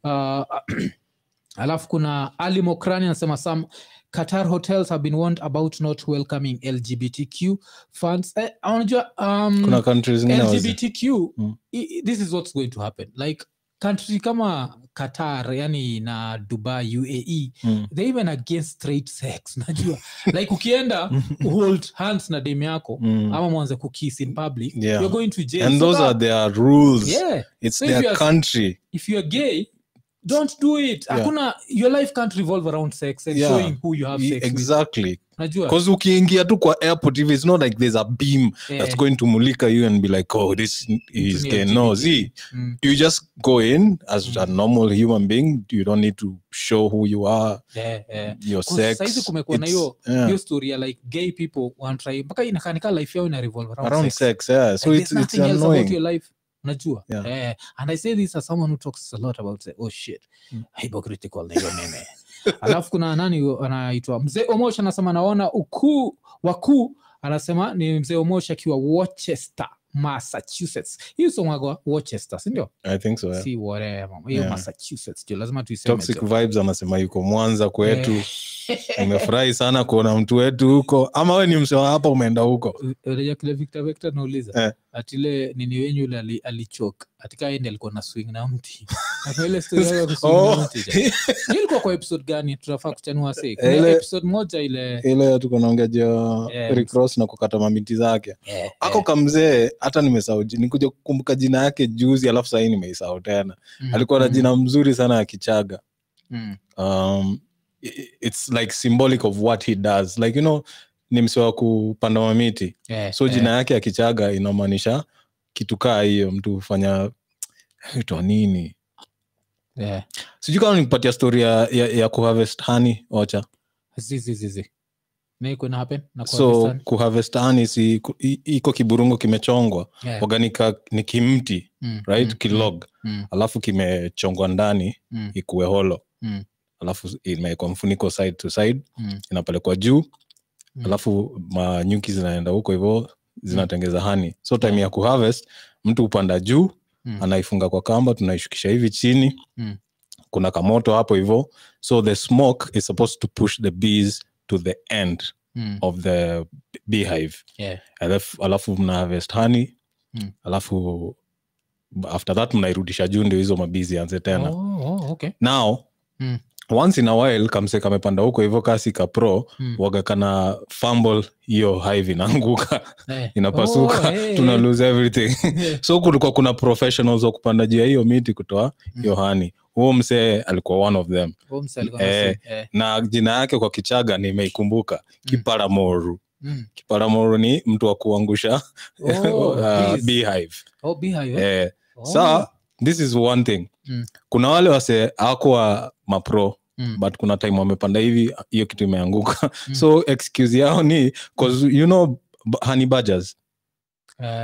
Uh, alafu kuna ali mokrani anasema sam qatar hotels have been warned about not welcoming lgbtq funds eh, unajua um, kuna countries lgbtq Mm. i- this is what's going to happen. Like country kama qatar yani na dubai uae Mm. they even against straight sex najua like ukienda hold hands na dem yako Mm. ama mwanze kukiss in public Yeah. you're going to jail and So those that- are their rules yeah it's So their if country if you're gay don't do it. Yeah. hakuna your life can't revolve around sex and Yeah. showing who you have sex with. exactly. Because ukiingia tu kwa airport hivi it's not like there's a beam Eh, that's going to mulika you and be like oh this is gay no see. Mm, you just go in as a normal human being. You don't need to show who you are yeah, yeah. your sex saizi kumekuwa na hiyo yeah. hiyo story ya like gay people wanatry mpaka inakanika life yao ina revolve around, around sex. sex yeah. So Like, it's, it's else about annoying. your life unajua Yeah. eh, and i say this as someone who talks a lot about say, oh shit Mm. hypocritical na hiyo meme alafu kuna nani anaitwa mzee omosh anasema naona ukuu wakuu anasema ni mzee omosh akiwa worcester massachusetts hii usomagwa worcester sindio i think so yeah. si whatever hiyo Yeah. massachusetts jo lazima tuiseme vibes anasema yuko mwanza kwetu Eh. Umefurahi sana kuona mtu wetu huko. Ama we ni msewa hapa umeenda huko? Unajua kile victor victor nauliza Eh. atile nini wenyu ule ali- alichok atika ende alikuwa na swing na mti. Ile story ya kuswing Oh. na mti ja. Ilikuwa kwa episode gani? Tunafaa kuchanua Ile- episode moja ile ile tuko naongea juu Yeah. recross na kukata mamiti zake. Yeah, ako yeah. kamzee hata nimesahau nikuja kukumbuka jina yake juzi alafu sahii nimeisahau tena. Mm, alikuwa na mm, jina mzuri sana ya kichaga. Mm, um, it's like symbolic of what he does. Like you know ni msiwa kupanda mamiti. Yeah, so jina jina yake ya kichaga inamaanisha kitu kaa hiyo mtu hufanya itwa nini? Yeah. sijui kama nikupatia stori ya, ya, ya kuharvest hani ocha. So kuharvest hani si iko kiburungo kimechongwa. Yeah. organika ni kimti mm, right? mm, kilog. mm, alafu kimechongwa ndani mm, ikuwe holo mm, alafu imewekwa mfuniko side to side mm, inapelekwa juu Mm. alafu manyuki zinaenda huko hivyo zinatengeza hani so time ya kuharvest mtu upanda juu Mm. anaifunga kwa kamba tunaishukisha hivi chini Mm. kuna kamoto hapo hivyo so the smoke is supposed to push the bees to the end mm, of the beehive yeah, alafu, alafu mna harvest hani Mm. alafu after that mnairudisha juu ndio hizo mabizi anze tena Oh, oh, okay. now Mm. Once in a while kamse kamepanda huko hivyo kasi ka pro Mm. waga kana fumble hiyo hive inaanguka hey. inapasuka. Oh, hey, tuna eh. lose everything. Eh, so kulikuwa kuna professionals wa kupanda juu ya hiyo miti kutoa hiyo hani huo msee alikuwa one of them. Eh, eh, na jina yake kwa kichaga nimeikumbuka. Kiparamoru. Mm. kiparamoru ni mtu wa kuangusha Oh, uh, beehive. Oh, beehive, eh? eh, Oh. sa this is one thing. Mm. kuna wale wase akuwa mapro Mm. but kuna time wamepanda hivi hiyo kitu imeanguka Mm. so excuse yao ni you know honey badgers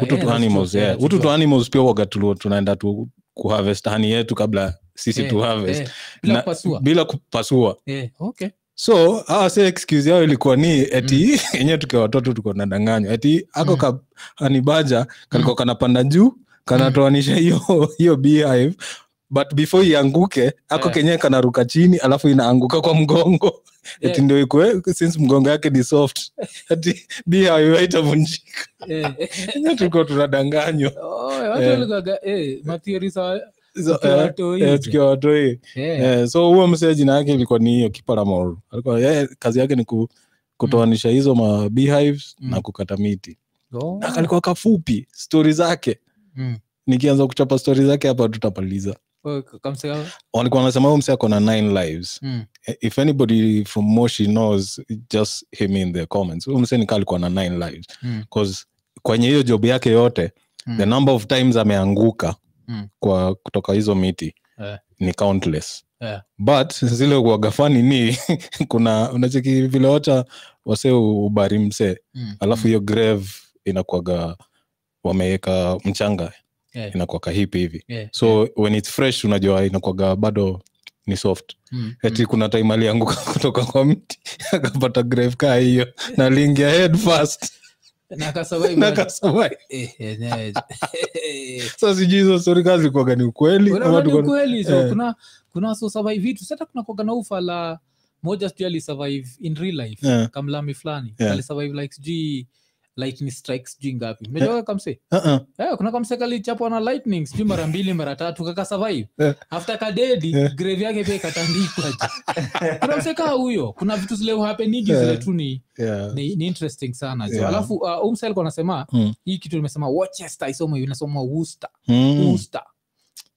ututu yeah, animals yeah. yeah, tunajua. animals pia waga tunaenda tu kuharvest hani yetu kabla sisi yeah, tu harvest eh, bila Na- kupasua. bila kupasua yeah. okay. so hawa se excuse yao ilikuwa ni eti enyewe tukiwa watoto tuko nadanganywa eti ako Mm. ka hanibaja kalikuwa kanapanda juu kanatoanisha hiyo hiyo beehive but before ianguke ako yeah. kenyewe kanaruka chini alafu inaanguka kwa mgongo yeah. Eh. ndio ikwe since mgongo yake ni soft ati bia haitavunjika Eh, enyewe tulikuwa tunadanganywa oh, watu Eh. walikuwaga, eh, matheory So, Tukiwa eh, watoi eh, watoi eh, Eh, so huo msee jina yake ilikuwa ni hiyo kiparamor alikuwa yeye kazi yake ni ku, kutoanisha hizo ma beehives Mm. na kukata miti oh, alikuwa kafupi stori zake mm. nikianza kuchapa stori zake hapa tutapaliza walikuwa wanasema huyu mse ako na nine lives mm. If anybody from moshi knows just him in the comments huyu mse nikaa alikuwa na nine lives Mm. kwenye hiyo job yake yote Mm. the number of times ameanguka Mm. kwa kutoka hizo miti yeah. ni countless yeah. but zile uagafani ni kuna unacheki vile wacha wase ubari msee Mm. alafu hiyo grave inakuaga wameweka mchanga Eh, inakuaga kahipi hivi yeah. so when it's fresh unajua inakuaga bado ni soft mm, eti kuna time alianguka kutoka kwa mti akapata grave kaa hiyo na aliingia head first na akasurvive, na eh. Eh, enyewe. so sijui hizo stori kaa zilikuwaga ni ukweli eh. kuna kuna wasiosurvive vitu sasa kuna kuwaga na ufa la moja sijui alisurvive in real life Yeah. kamlami fulani Yeah. alisurvive like sijui lightning strikes sijui ngapi mejua kamse Uh-uh. yeah, kuna kamse kalichapwa na lightning sijui mara mbili mara tatu kaka survive Yeah. after kadedi Yeah. grave yake pia ikatandikwa kuna mse kaa huyo kuna vitu zile uhapenigi Yeah. zile tu ni, Yeah. ni, ni interesting sana Yeah. alafu uh, umsel anasema Mm. hii kitu nimesema Worcester isoma inasoma wuster Mm. wuster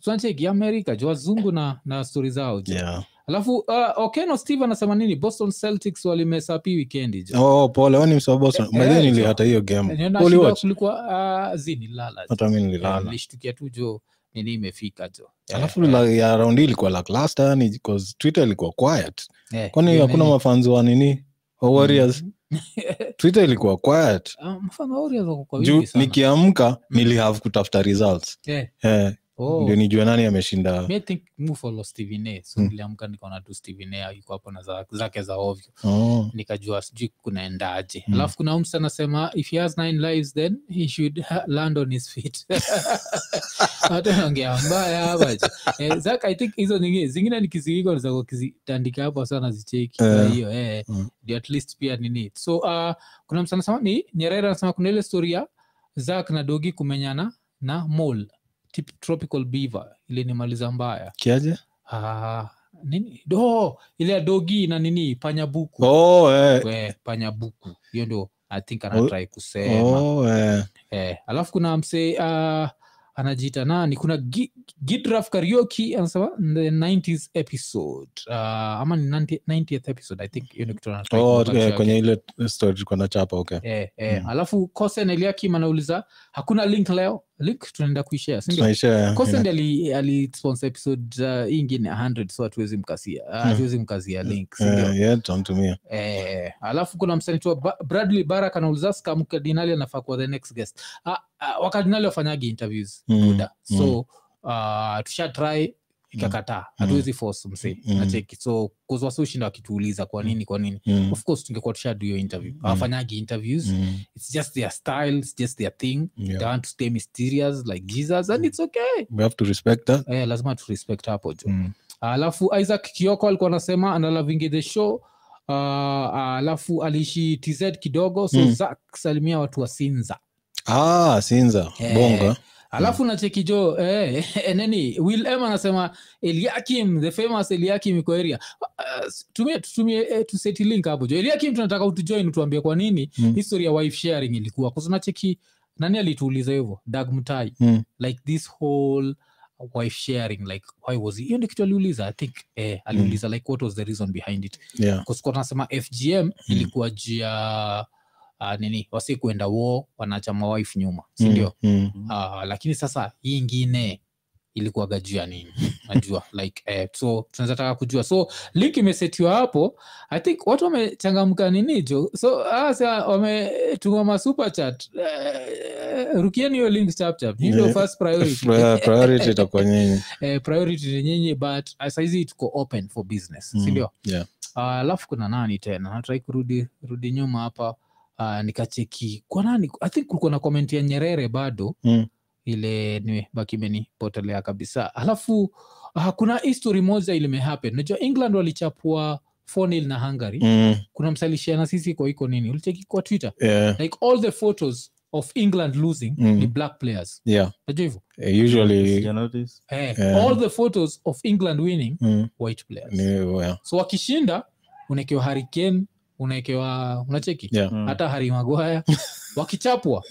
tunacheki amerika jo wazungu na, na stori zao jo Yeah. Alafu uh, okeno steve anasema nini boston celtics walimesapi wikendi Oh, pole wani msa Boston. Eh, By eh, nilihata hiyo gamekulikuwa uh, zini lala Hata Eh, nilishtukia tu jo nini imefika jo alafu yeah, yeah. ya raundi ilikuwa lackluster yani because Twitter ilikuwa quiet. yeah, Kwani hakuna mafanzi wa nini? Wa Warriors. Twitter ilikuwa quiet. um, nikiamka nilihave kutafuta results. yeah. Eh, oh. ndio nijue nani ameshinda. Mi think mu follow A. so Mm. niliamka nikaona tu A yuko hapo na za- zake za ovyo Oh. nikajua sijui kunaendaje Mm. alafu kuna umsa anasema if he has nine lives then he should land on his feet watu mbaya hapa eh, Zak, i think hizo nyingine zingine nikizigiko za kizitandika hapo sana zicheki hiyo eh, Mm. ndio at least pia nini so uh, kuna msa anasema ni nyerere anasema kuna ile storia zak na dogi kumenyana na mol tip tropical beaver ile nimaliza mbaya Kiaje? Ah, nini do ile ya dogi na nini panyabuku Oh, eh. we panyabuku hiyo ndio i think anatrai kusema Oh, eh. eh, alafu kuna msee uh, anajiita nani kuna Gi- gidraf karioki anasema the 90s episode uh, ama ni 90 90th episode i think hiyo ni kitu Oh, eh, kwenye ile story tulikuwa nachapa okay. eh, eh. Mm. alafu kosen eliakim anauliza hakuna link leo. Link tunaenda kuishare sindio Tunaishare, Consent yeah. ali, ali episode uh, hii ingine 100 so hatuwezi mkasia uh, hatuwezi mkazia link yeah, tutamtumia. Eh, alafu kuna msanitua ba bradley barak anauliza ska mkardinali anafaa kuwa the next guest. Ah, ah, wakardinali wafanyagi interviews Mm, buda so uh, tusha try ikakataa. Hatuwezi force msee Mm. nacheki so kuzwasushinda wakituuliza kwa nini kwa nini? Mm, of course tungekuwa tushadu hiyo interview. Awafanyagi interviews. Mm, it's just their style it's just their thing. Yeah. they want to stay mysterious like jesus and it's okay. We have to respect that. eh, lazima tu respect hapo jo. Mm. alafu isaac kioko alikuwa anasema analavingi the show. Uh, uh, aliishi tz kidogo. So Mm. zak salimia watu wa sinza. Ah, Sinza, Eh, Bonga. Alafu nacheki jo eh, nini will m anasema eliakim the famous eliakim iko area uh, tumie tutumie eh, tuseti link hapo jo eliakim tunataka utujoin utuambie kwa nini Mm. history ya wife sharing ilikuwa. Kwa nacheki nani alituuliza hivyo? Dag mtai Mm. like this whole wife sharing like why was hiyo ndio kitu aliuliza i think eh, aliuliza like what was the reason behind it? Yeah. kusikuwa tunasema fgm ilikuwa juu ya uh, nini wasi kuenda war wanaacha mawife nyuma sindio Mm, mm. uh, lakini sasa hii ingine ilikuwaga juu ya nini? Najua like eh, so tunaweza taka kujua. So link imesetiwa hapo. I think watu wamechangamka nini jo? So asa wametuma masuper chat. Eh, rukieni hiyo link chapchap hii ndio Yeah. first priority. priority itakuwa nyinyi. eh, priority ni nyinyi but uh, saizi tuko open for business Mm, sindio yeah. Ah, alafu kuna nani tena? Natrai kurudi rudi nyuma hapa uh, nikacheki kwa nani? I think kulikuwa na komenti ya nyerere bado. Mm. ile nimebaki imenipotelea kabisa. Alafu uh, kuna history moja ilimehappen najua england walichapua fonil na hungary. Mm, kuna msalishiana sisi kwa iko nini? Ulicheki kwa twitter? Yeah, like all the photos of england losing Mm. ni black players. Yeah. najua hivyo? Eh, usually eh, Yeah. all the photos of england winning mm, white players. Yeah, well. so wakishinda unaekewa hurricane unaekewa unacheki Yeah. Mm. hata harimagwaya wakichapwa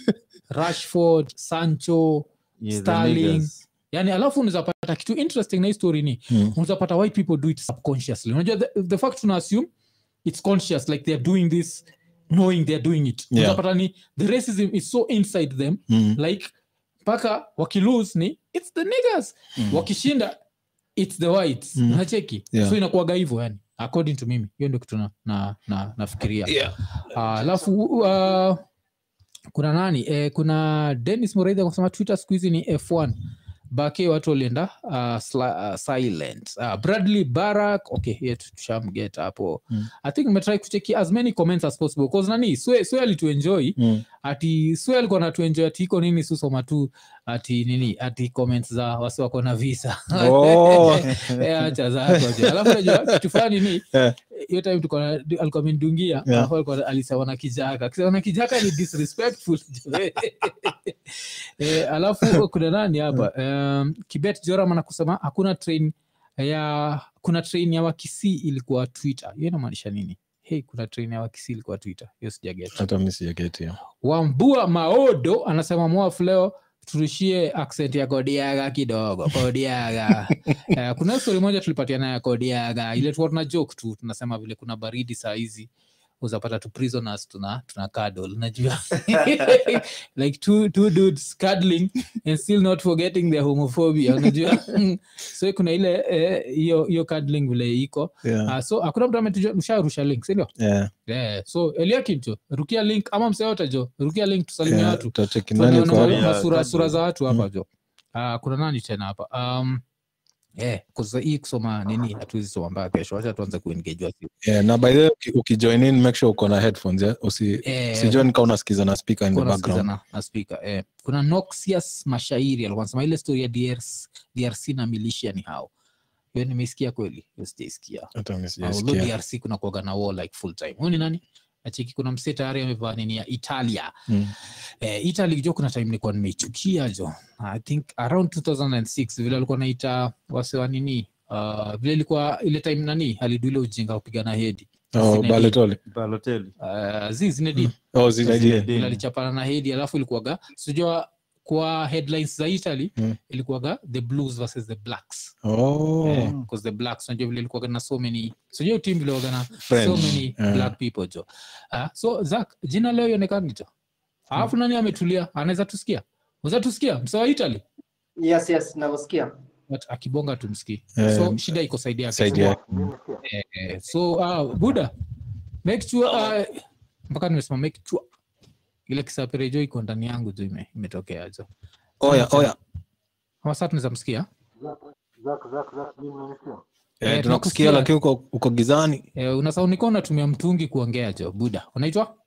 rashford sancho Yeah, starling yani alafu unawezapata kitu interesting na hii story ni Mm. unawezapata why people do it subconsciously unajua the, the fact tuna assume it's conscious like they're doing this knowing they're doing it Yeah. unawezapata ni the racism is so inside them Mm, like mpaka wakilose ni it's the niggers Mm. wakishinda it's the whites Mm. unacheki Yeah. so inakuaga hivyo yani according to mimi hiyo ndio kitu na, na, na, nafikiria. Yeah. Ah, alafu uh, kuna nani? Eh, kuna denis moreidha kusema twitter siku hizi ni f1 bake watu walienda uh, uh, silent. Uh, bradley barak okay tushamget hapo. Mm. i think metry kucheki as many comments as possible bcause nani swe, swe alituenjoy. Mm. ati swe alikuwa natuenjoy ati iko nini susoma tu ati nini ati comments za wasi wako na visa. Oh. Eh, acha zako alafu najua kitu fulani ni Eh. hiyo time tuko alikuwa amendungia Yeah. alafu alikuwa alisema na kijaka. Kisema na kijaka ni disrespectful. Eh, alafu kuna nani hapa? Um, kibet joram anakusema hakuna train ya kuna train ya wakisi ilikuwa twitter. Hiyo inamaanisha nini? Hey, kuna train ya wakisi ilikuwa twitter. Hiyo sijageti hata mi sijageti wambua maodo anasema mwaf leo turushie accent ya kodiaga kidogo kodiaga. Uh, kuna stori moja tulipatiana ya kodiaga. Ile tuwa tuna joke tu tunasema vile kuna baridi saa hizi uzapata tu prisoners tuna tuna cuddle unajua like two, two dudes cuddling and still not forgetting their homophobia unajua so kuna ile eh, hiyo hiyo cuddling vile iko Yeah. uh, so hakuna mtu ametujua link sindio Yeah. yeah. so eliakim jo rukia link ama mseyote jo rukia link tusalimia Yeah, watu Yeah, sura za watu hapa Mm. jo uh, kuna nani tena hapa um, yeah, hii kusoma nini? Hatuwezi soma mbaya kesho. Wacha tuanze kuengejwa Yeah, na by the way ukijoin in make sure uko na headphones yeah? usi Eh, sijoin kaa unasikiza na speaker in the background. na, na speaker eh. kuna Noxious mashairi alikuwa anasema ile story ya DRC, drc na militia ni hao. Hiyo nimesikia kweli? Hiyo sijaisikia hata mimi sijaisikia. drc kuna kuaga na war like full time. Huyu ni nani nacheki kuna msee tayari amevaa nini ya italia Mm. eh, italy jo kuna time nilikuwa nimeichukia jo i think around 2006 vile alikuwa naita wase wa nini uh, vile ilikuwa ile time nani aliduile ujinga kupigana hedi oh, Balotelli. Balotelli. uh, zi Mm. oh, Zinedine. Zinedine. alichapana na hedi alafu ilikuwaga sijua kwa headlines za italy Mm. ilikuwaga the blues versus the blacks. Oh. Eh, the blacks unajua vile ilikuwaga na so many sijua team vilikuwaga na so many Yeah. black people jo. Uh, so zak jina leo ionekani jo? Alafu nani ametulia? Anaweza tusikia? Uza tusikia? Msawa italy? Yes yes nakusikia but akibonga tumsikii Eh, so shida iko saidi yake. Eh, eh, so uh, buda make sure uh, mpaka nimesema make sure ile kisaperejo iko ndani yangu juu ime- imetokea jo oya oya. Msikia? Eh, Eh, tunakusikia tunakusikia. lakini uko, uko gizani. Eh, unasaunika unatumia mtungi kuongea jo buda unaitwa?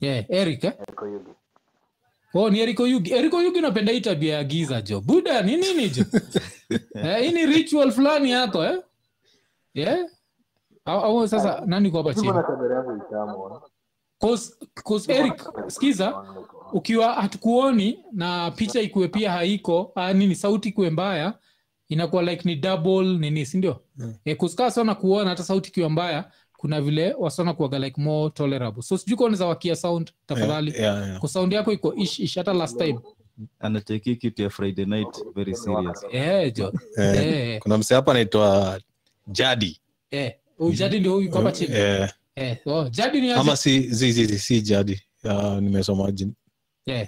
Yeah, eric eh? Oh, ni eriko yugi. Eriko yugi napenda hii tabia ya giza jo buda ni nini jo eh, hii ni ritual fulani yako eh? yeah? Au, sasa nani kwa hapa chini? Cause, cause Eric, skiza ukiwa hatukuoni na picha ikuwe pia haiko ah, nini sauti ikuwe mbaya inakuwa like ni double nini sindio? Mm. e, kuskaa sana kuona hata sauti ikiwa mbaya kuna vile wasana kuaga like more tolerable. So sijui kuoneza wakia sound tafadhali. Yeah, yeah, yeah. kwa sound yako iko ish ish hata last time. Anacheki kitu ya friday night very serious. Eh jo Eh, eh. kuna mse hapa anaitwa jadi. Eh ndio huyu kwamba chini. Oh jadi ni ama si zi, zi, zi, si jadi. Nimesoma jin-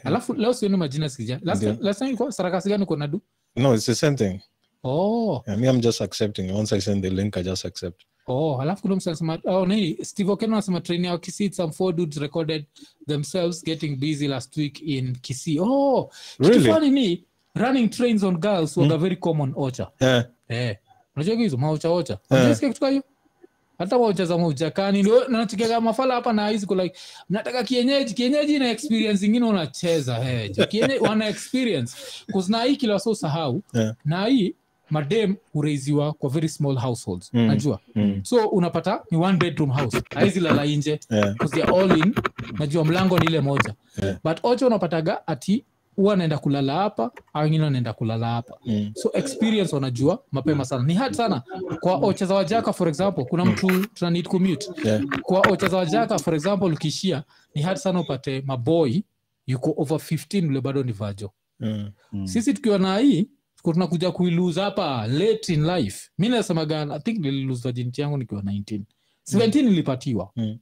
alafu leo sioni majina sikija last Ndio. last time ilikuwa sarakasi gani uko na no it's the same thing. Oh. Yeah, me i'm just accepting. Once i send the link i just accept. Oh, alafu kuna mtu anasema oh, nini Steve Okeno anasema train ya Kisii some four dudes recorded themselves getting busy last week in Kisii. Oh, kitu funny ni running trains on girls waga very common ocha. Eh, Eh. Unajua hizo maocha ocha. Unasikia kitu hiyo? Hata wacheza za maujakani ndio nachekeka mafala hapa na hizi like mnataka kienyeji kienyeji na experience ingine unacheza heja Kienyeji wana experience. Cause na hii kila so sahau Yeah. na hii madem hureiziwa kwa very small households. Mm. Najua mm, so unapata ni one bedroom house haizi lala nje yeah, all in najua mlango ni ile moja Yeah. but ocho unapataga ati huwa anaenda kulala hapa au wengine wanaenda kulala hapa. Mm, so experience wanajua mapema sana. Ni hard sana. Kwa ocheza wajaka for example kuna mtu tuna need commute. Yeah, kwa ocheza wajaka for example ukiishia ni hard sana upate maboy yuko over 15 ule bado ni vajo mm, Mm. sisi tukiwa na hii tunakuja kuilose hapa late in life. Mi nasemaga i think nililose virginity yangu nikiwa 19 17 nilipatiwa. Mm.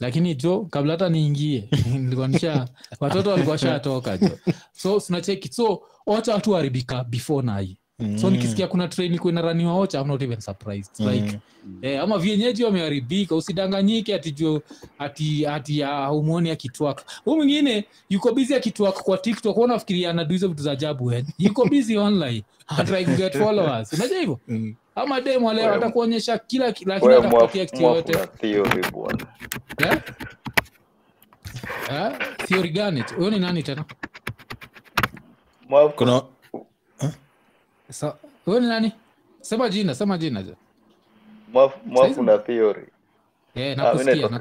Lakini jo kabla hata niingie nilikuanisha watoto walikuwa shatoka jo. So sinacheki. So wacha watu haribika before nai mm. so nikisikia kuna train iko inaraniwa ocha I'm not even surprised. Mm. like eh, ama vienyeji wameharibika usidanganyike ati jo ati ati haumwoni akitwak. Hu mwingine yuko busy akitwak kwa tiktok. Huwa nafikiria anadu hizo vitu za ajabu eh. yuko busy online. Try to get followers. Unajua hivyo? Mm. Ama demo leo atakuonyesha kila ki- lakini kitu theory. Eh? Eh? theory gani huyo ni nani tena kuna huyo ni nani sema jina sema jina mwafu mwafu na theory. eh, Ah, nakusikia na,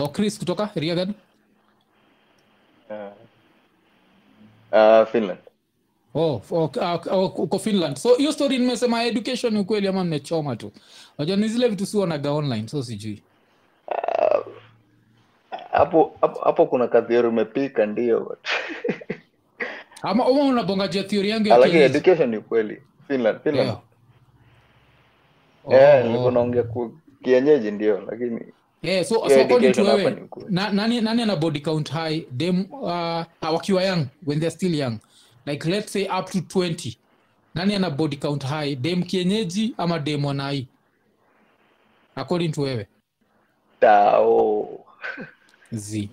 oh, chris kutoka ria gani uh, uh, Finland. Oh, oh, ah, oh, uko finland. So hiyo story nimesema education ni ukweli ama mmechoma tu? Najua ni zile vitu sionaga online so sijui. Ah, hapo uh, hapo kuna kathiori umepika ndio. Ama ama unabongajia theory yangu lakini education ni kweli Finland Finland. Yeah. yeah, Oh, nilikuwa oh. naongea ku kienyeji ndio lakini Yeah, so, yeah, so according to wewe na, nani, nani ana body count high? Dem uh, wakiwa young when they're still young like let's say up to 20 nani ana body count high? Dem kienyeji ama dem wanai according to wewe. Tao. Z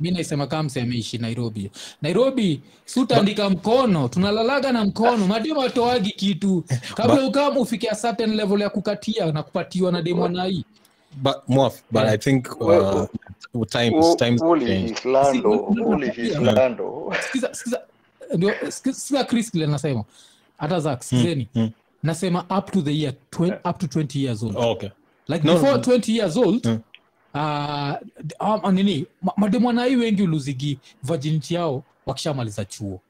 mi naisema kaa mse ameishi nairobi. Nairobi utaandika mkono tunalalaga na mkono. Mademu atoagi kitu. Kabla ukam ufike a certain level ya kukatia na kupatiwa na demu anai but Mwaf, but Yeah. I think uh, times times uli. Islando Si- Islando. Sikiza sikiza ndio sikiza chris kile nasema hata za sikizeni mm. nasema up to the year twen- up to 20 years old Oh, okay. like No, before no. 20 years old Mm. uh, um, nini ma- mademwanai wengi uluzigi virginity yao wakishamaliza chuo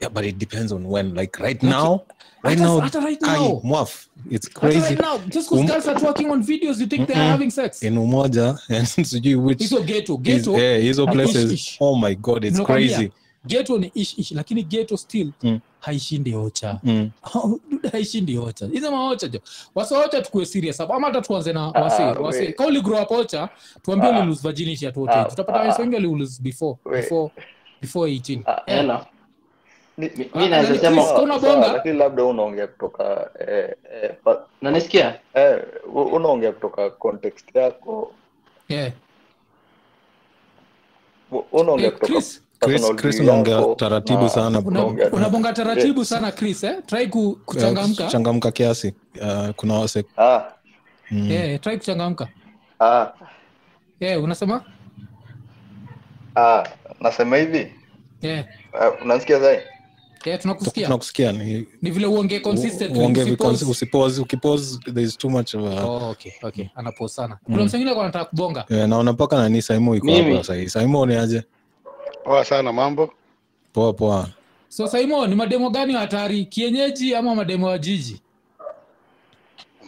Yeah, but it depends on when. Like right now, right now, right I, now. Mwaf, it's crazy. right now just because Um- girls are working on videos you think they are having sex In Umoja and sijui which hizo ghetto is, ghetto yeah, hizo places. ish. Oh my god, it's Ninakwambia, crazy. Ghetto ni ish ish lakini Geto still Mm. haishindi ocha Mm. Dude, haishindi ocha hizo maocha jo wasaocha tukue serious hapo ama hata tuanze na wasi Ah, wasi we. ka uli grow up ocha tuambie Ah. lose virginity at what Ah, age tutapata ah. wengi wali lose before We. before before 18 Ah, yeah. Ni- Mi- Ah, naweza sema kuna bonga? lakini labda unaongea kutoka eh, eh, nanisikia eh, unaongea kutoka context yako yeah. unaongea Eh, kutoka Chris, Chris, Chris unaongea taratibu na sana. una- unabonga taratibu sana chris eh? try ku, kuchangamka Yeah, changamka kiasi. Uh, kuna wase. ah, Mm. yeah, try kuchangamka ah, yeah, unasema ah, nasema hivi yeah. uh, unasikia zai Yeah, tunakusikia Tunakusikia ni ni vile uongee consistently uongee usipause. because there is too much of a, Oh, okay, okay. anapose sana kuna msengine kwa anataka kubonga yeah, naona mpaka nani Saimo iko hapa. Saimo ni aje? Poa sana mambo. Poa poa. so saimo ni mademo gani wa hatari kienyeji ama mademo wa jiji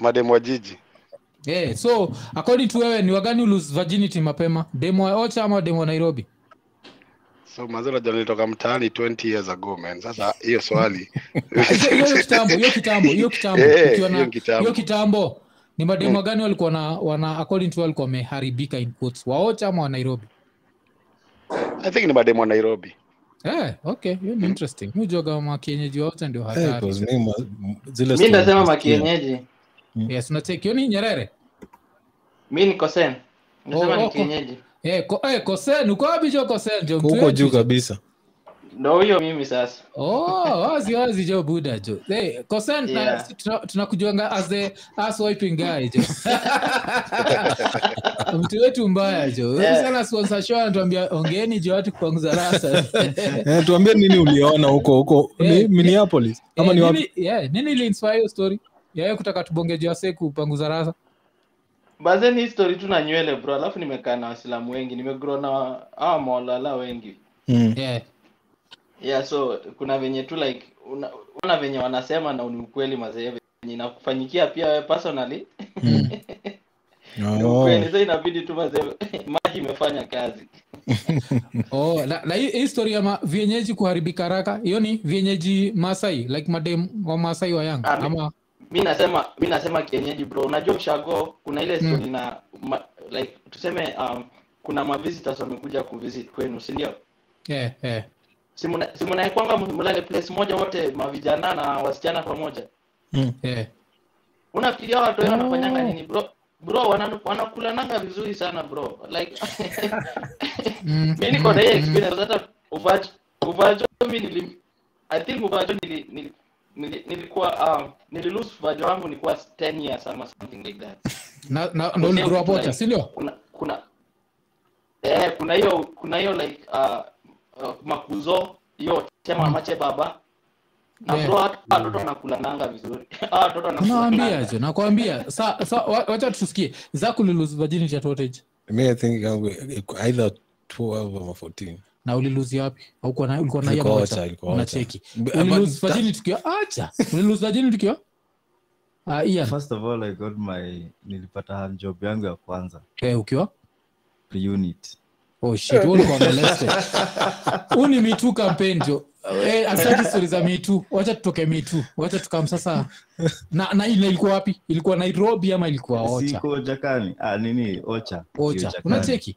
Mademo wa jiji. yeah, so according to wewe ni wagani lose virginity mapema demo wa ocha ama demo wa nairobi So mazuri najua nilitoka mtaani 20 years ago man. Sasa hiyo swali. hiyo hiyo kitambo hiyo kitambo hiyo kitambo Eh, ukiwa na- hiyo kitambo. hiyo kitambo ni mademo gani walikuwa na wana according to walikuwa wameharibika in quotes waocha ama wa nairobi I think ni Nairobi. Eh, okay, hiyo ni interesting. Mi hujuaga makienyeji wote ndio hatari. nasikia. makienyeji Yes, unacheki. Ni Nyerere. mi niko sen ndasema Oh, ni oh, kienyeji Eh, ko, eh, Kosen, uko wapi jo Kosen jo? Juu kabisa ndo huyo mimi sasa Oh, wazi wazi jo Buda jo. hey, Kosen Yeah. tunakujuanga tuna- as jo. Mtu wetu mbaya jo. Wewe Yeah. sana sponsor show anatuambia ongeeni jo watu kupanguza rasa. eh, tuambie nini uliona huko huko Eh, ni eh, Minneapolis ama ni wapi nini, yeah, nini ili hiyo story? yayo kutaka tubonge juu kupanguza rasa? bazeni hii story tu na nywele bro alafu nimekaa na wasilamu wengi nimegrow na awa maolala wengi Mm. Yeah. Yeah so kuna venye tu like una, una venye wanasema na ni ukweli mazee venye inakufanyikia pia we personally. Mm. Oh. ukweli inabidi tu mazee maji imefanya kazi. Oh, na, na hii story ya ma, vienyeji kuharibika haraka hiyo ni vienyeji masai like madem wa masai wa yang Ah, ama? mi nasema mi nasema kienyeji bro. Unajua ushago kuna ile story na ma, like tuseme um, kuna mavisitas wamekuja kuvisit kwenu sindio yeah, yeah, simunaekwanga mlale place moja wote mavijana na wasichana pamoja. Yeah. unafikiria watu wao wanafanyanga Oh. nini? Bro bro wana- vizuri sana bro. Like Mm, mi niko na hiyo mm, experience hata uvajo uvajo mi nili i think uvajo nili, nili, nili, nilikuwa um, nililose uvajo wangu nilikuwa 10 years ama something like that. Na na ndo uligrow up wote, si ndio? kuna kuna eh kuna hiyo kuna hiyo like uh, uh, makuzo hiyo chama mache baba. Na Yeah. bro hata watoto wanakulananga vizuri. Hawa watoto nakwambia. Wacha tusikie. Zaku ulilose virginity at what age Me, I think yangu either 12 ama 14. na uliluzi wapi? Ulikuwa virginity tukiwa acha. Ulilose virginity tukiwa ah Ian. First of all i got my nilipata hand job yangu ya kwanza. Eh ukiwa? Pre-unit oh shit wewe ulikuwa molested huu ni mitu campaign jo eh asante stories za mitu wacha tutoke mitu wacha tukam sasa. Na na ile ilikuwa wapi? Ilikuwa Nairobi ama ilikuwa Ocha? Siko jakani. Ah, nini? Ocha. Ocha. Unacheki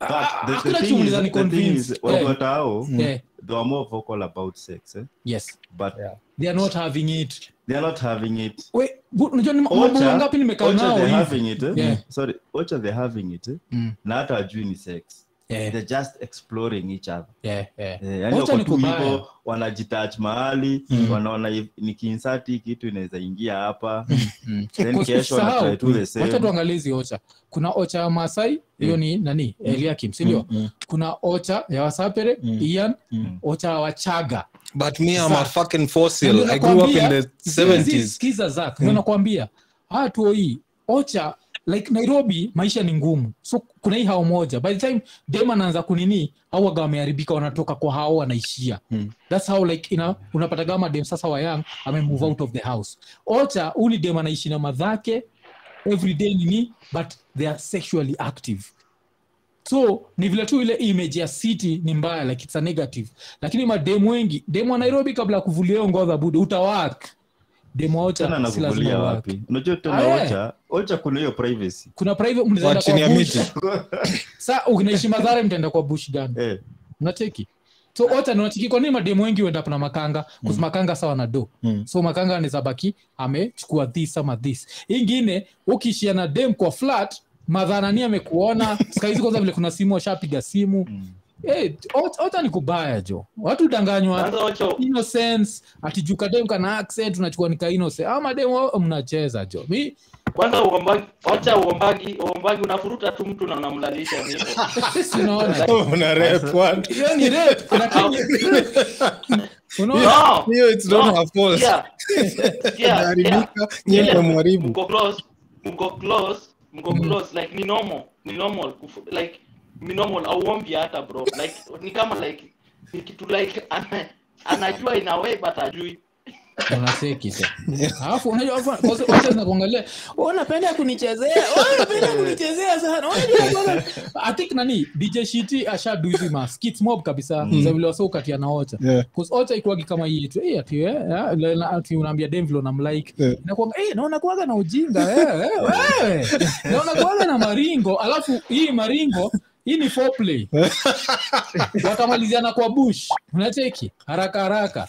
But Ah, hakuna convince. watu Eh. watao, eh. they are more vocal about sex eh? yes. But they are not having it they are not having it wangapi nimekaa nao having it eh? Yeah. sorry ocha they're having it eh? Mm. na hata wajui ni sex Yeah. they're just exploring each other yeah, yeah. Eh, yani wako tu hivyo wanajitach mahali wanaona if- nikiinsert hii kitu inaweza ingia hapa Mm. then kesho wanatry to the wacha tuangalie hizi ocha kuna ocha ya masai hiyo ni nani eliakim sindio Mm, mm. kuna ocha ya wasapere ian Mm. ocha ya wachaga But me, I'm a fucking fossil. I grew up in the 70s. skiza zak mm. nakwambia. Haya hii. Ocha like nairobi maisha ni ngumu. So kuna hii hao moja. By the time dem anaanza kunini au waga wameharibika wanatoka kwa hao wanaishia. Hmm. thats how like ina, unapata gama dem sasa wa young ame move out of the house. Ocha huu ni dem anaishi na madhake everyday nini but they are sexually active so ni vile tu ile image ya city ni mbaya like it's a negative. Lakini mademu wengi demu wa nairobi kabla ya kuvulia hiyo ngoza bude utawak demu wa si lazima wapi? Unajua tena ocha ocha kuna hiyo privacy. Kuna private mnaenda kwa bush. Miti. unaishi madhara mtaenda kwa bush gani? Eh, unacheki? So ocha nachiki kwa nini mademu wengi huenda na makanga? Mm. makanga sawa na do. Mm. so makanga anaweza baki amechukua this ama this. Ingine ukiishia na dem kwa flat madhanani amekuona. Skaizi kwanza vile kuna simu washapiga simu. Mm. hey, ota ni kubaya jo watu danganywa. Innocence atijuka dem kana accent unachukua nika innocent. Ama dem mnacheza jo mi kwanza uombagi ocha uombagi uombagi unafuruta tu mtu na unamlalisha hivyo sinaona Una rap one. hiyo ni rape lakini Hiyo it's not her fault. yeah. Yeah yeah. Anaharibika, nyie Ile, ndio mwharibu. mko close. Mko close mko close like ni normal ni normal kufu- like ni normal auombi hata bro. Like ni kama like ni kitu like ana, anajua in a way but ajui unacheki alafu unajua hapo- kwanza- kwanza zinakuangalia "Oh, unapenda kunichezea? Unapenda kunichezea sana. Unajua bwana." i think nani dj shiti ashadu hizi mob kabisa. Za vile wasa ukatia na ocha. Yeah. Ocha ikuagi kama hii tu. Ati le- na- ati unaambia dem vile unamlike Yeah. inakuanga naona kuaga na ujinga wewe. Naona kuaga na maringo. Alafu hii maringo hii ni foreplay. Watamaliziana kwa bush. Unacheki? Haraka haraka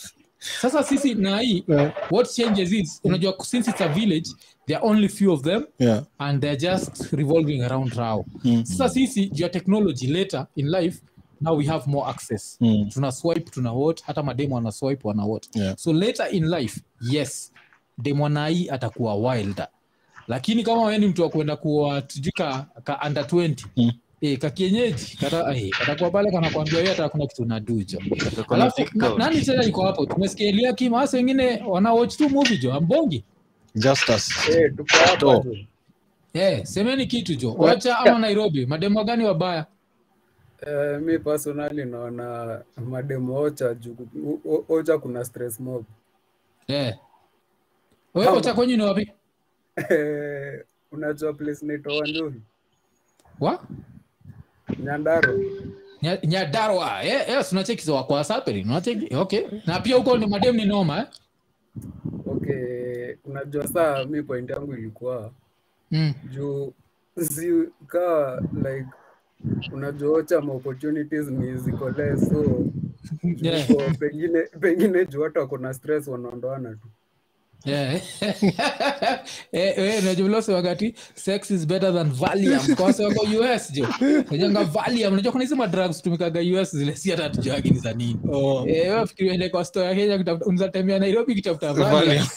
sasa sisi na hii Yeah. what changes is unajua since it's a village there are only few of them Yeah. and they're just revolving around rao Mm. sasa sisi juu ya technology later in life now we have more access Mm. tuna swipe tuna what hata mademo ana swipe wana what Yeah. so later in life yes demwanai atakuwa wilder lakini kama weni mtu wa kuenda kuwa ka, ka under 20 Mm. Eh, kakienyeji kata eh, atakuwa pale kanakwambia wewe hata kuna kitu nadujo alafu na, nani tena iko hapo? Tumesikia Eliakim hasa wengine wana watch tu movie jo ambongi. Just. Eh, tuko eh semeni kitu jo. Wacha ama Nairobi mademo gani wabaya? Eh, mi personally naona mademo ocha juu ocha kuna stress mob. Eh. Wewe Ocha kwenyu ni wapi? Eh, unajua place naitwa Wanjuri wa Nyandaro Nyadarwa eh yes unacheki za kwa unacheki? Okay. Na pia huko ni madem ni noma eh? Okay unajua saa mi point yangu ilikuwa mm. juu si kaa like unajua opportunities ni ziko less so Yeah. Pengine pengine juu watu wako na stress wanaondoana tu Yeah. Eh, eh, unajua vile wasema wakati sex is better than valium kwa wako us jo najanga valium unajua kuna hizi madrugs tumikaga us zile si hata tujuagi ni za nini Oh. Eh, wewe fikiri kwa store ya kenya kutafuta unaweza nairobi kitafuta Valium. valium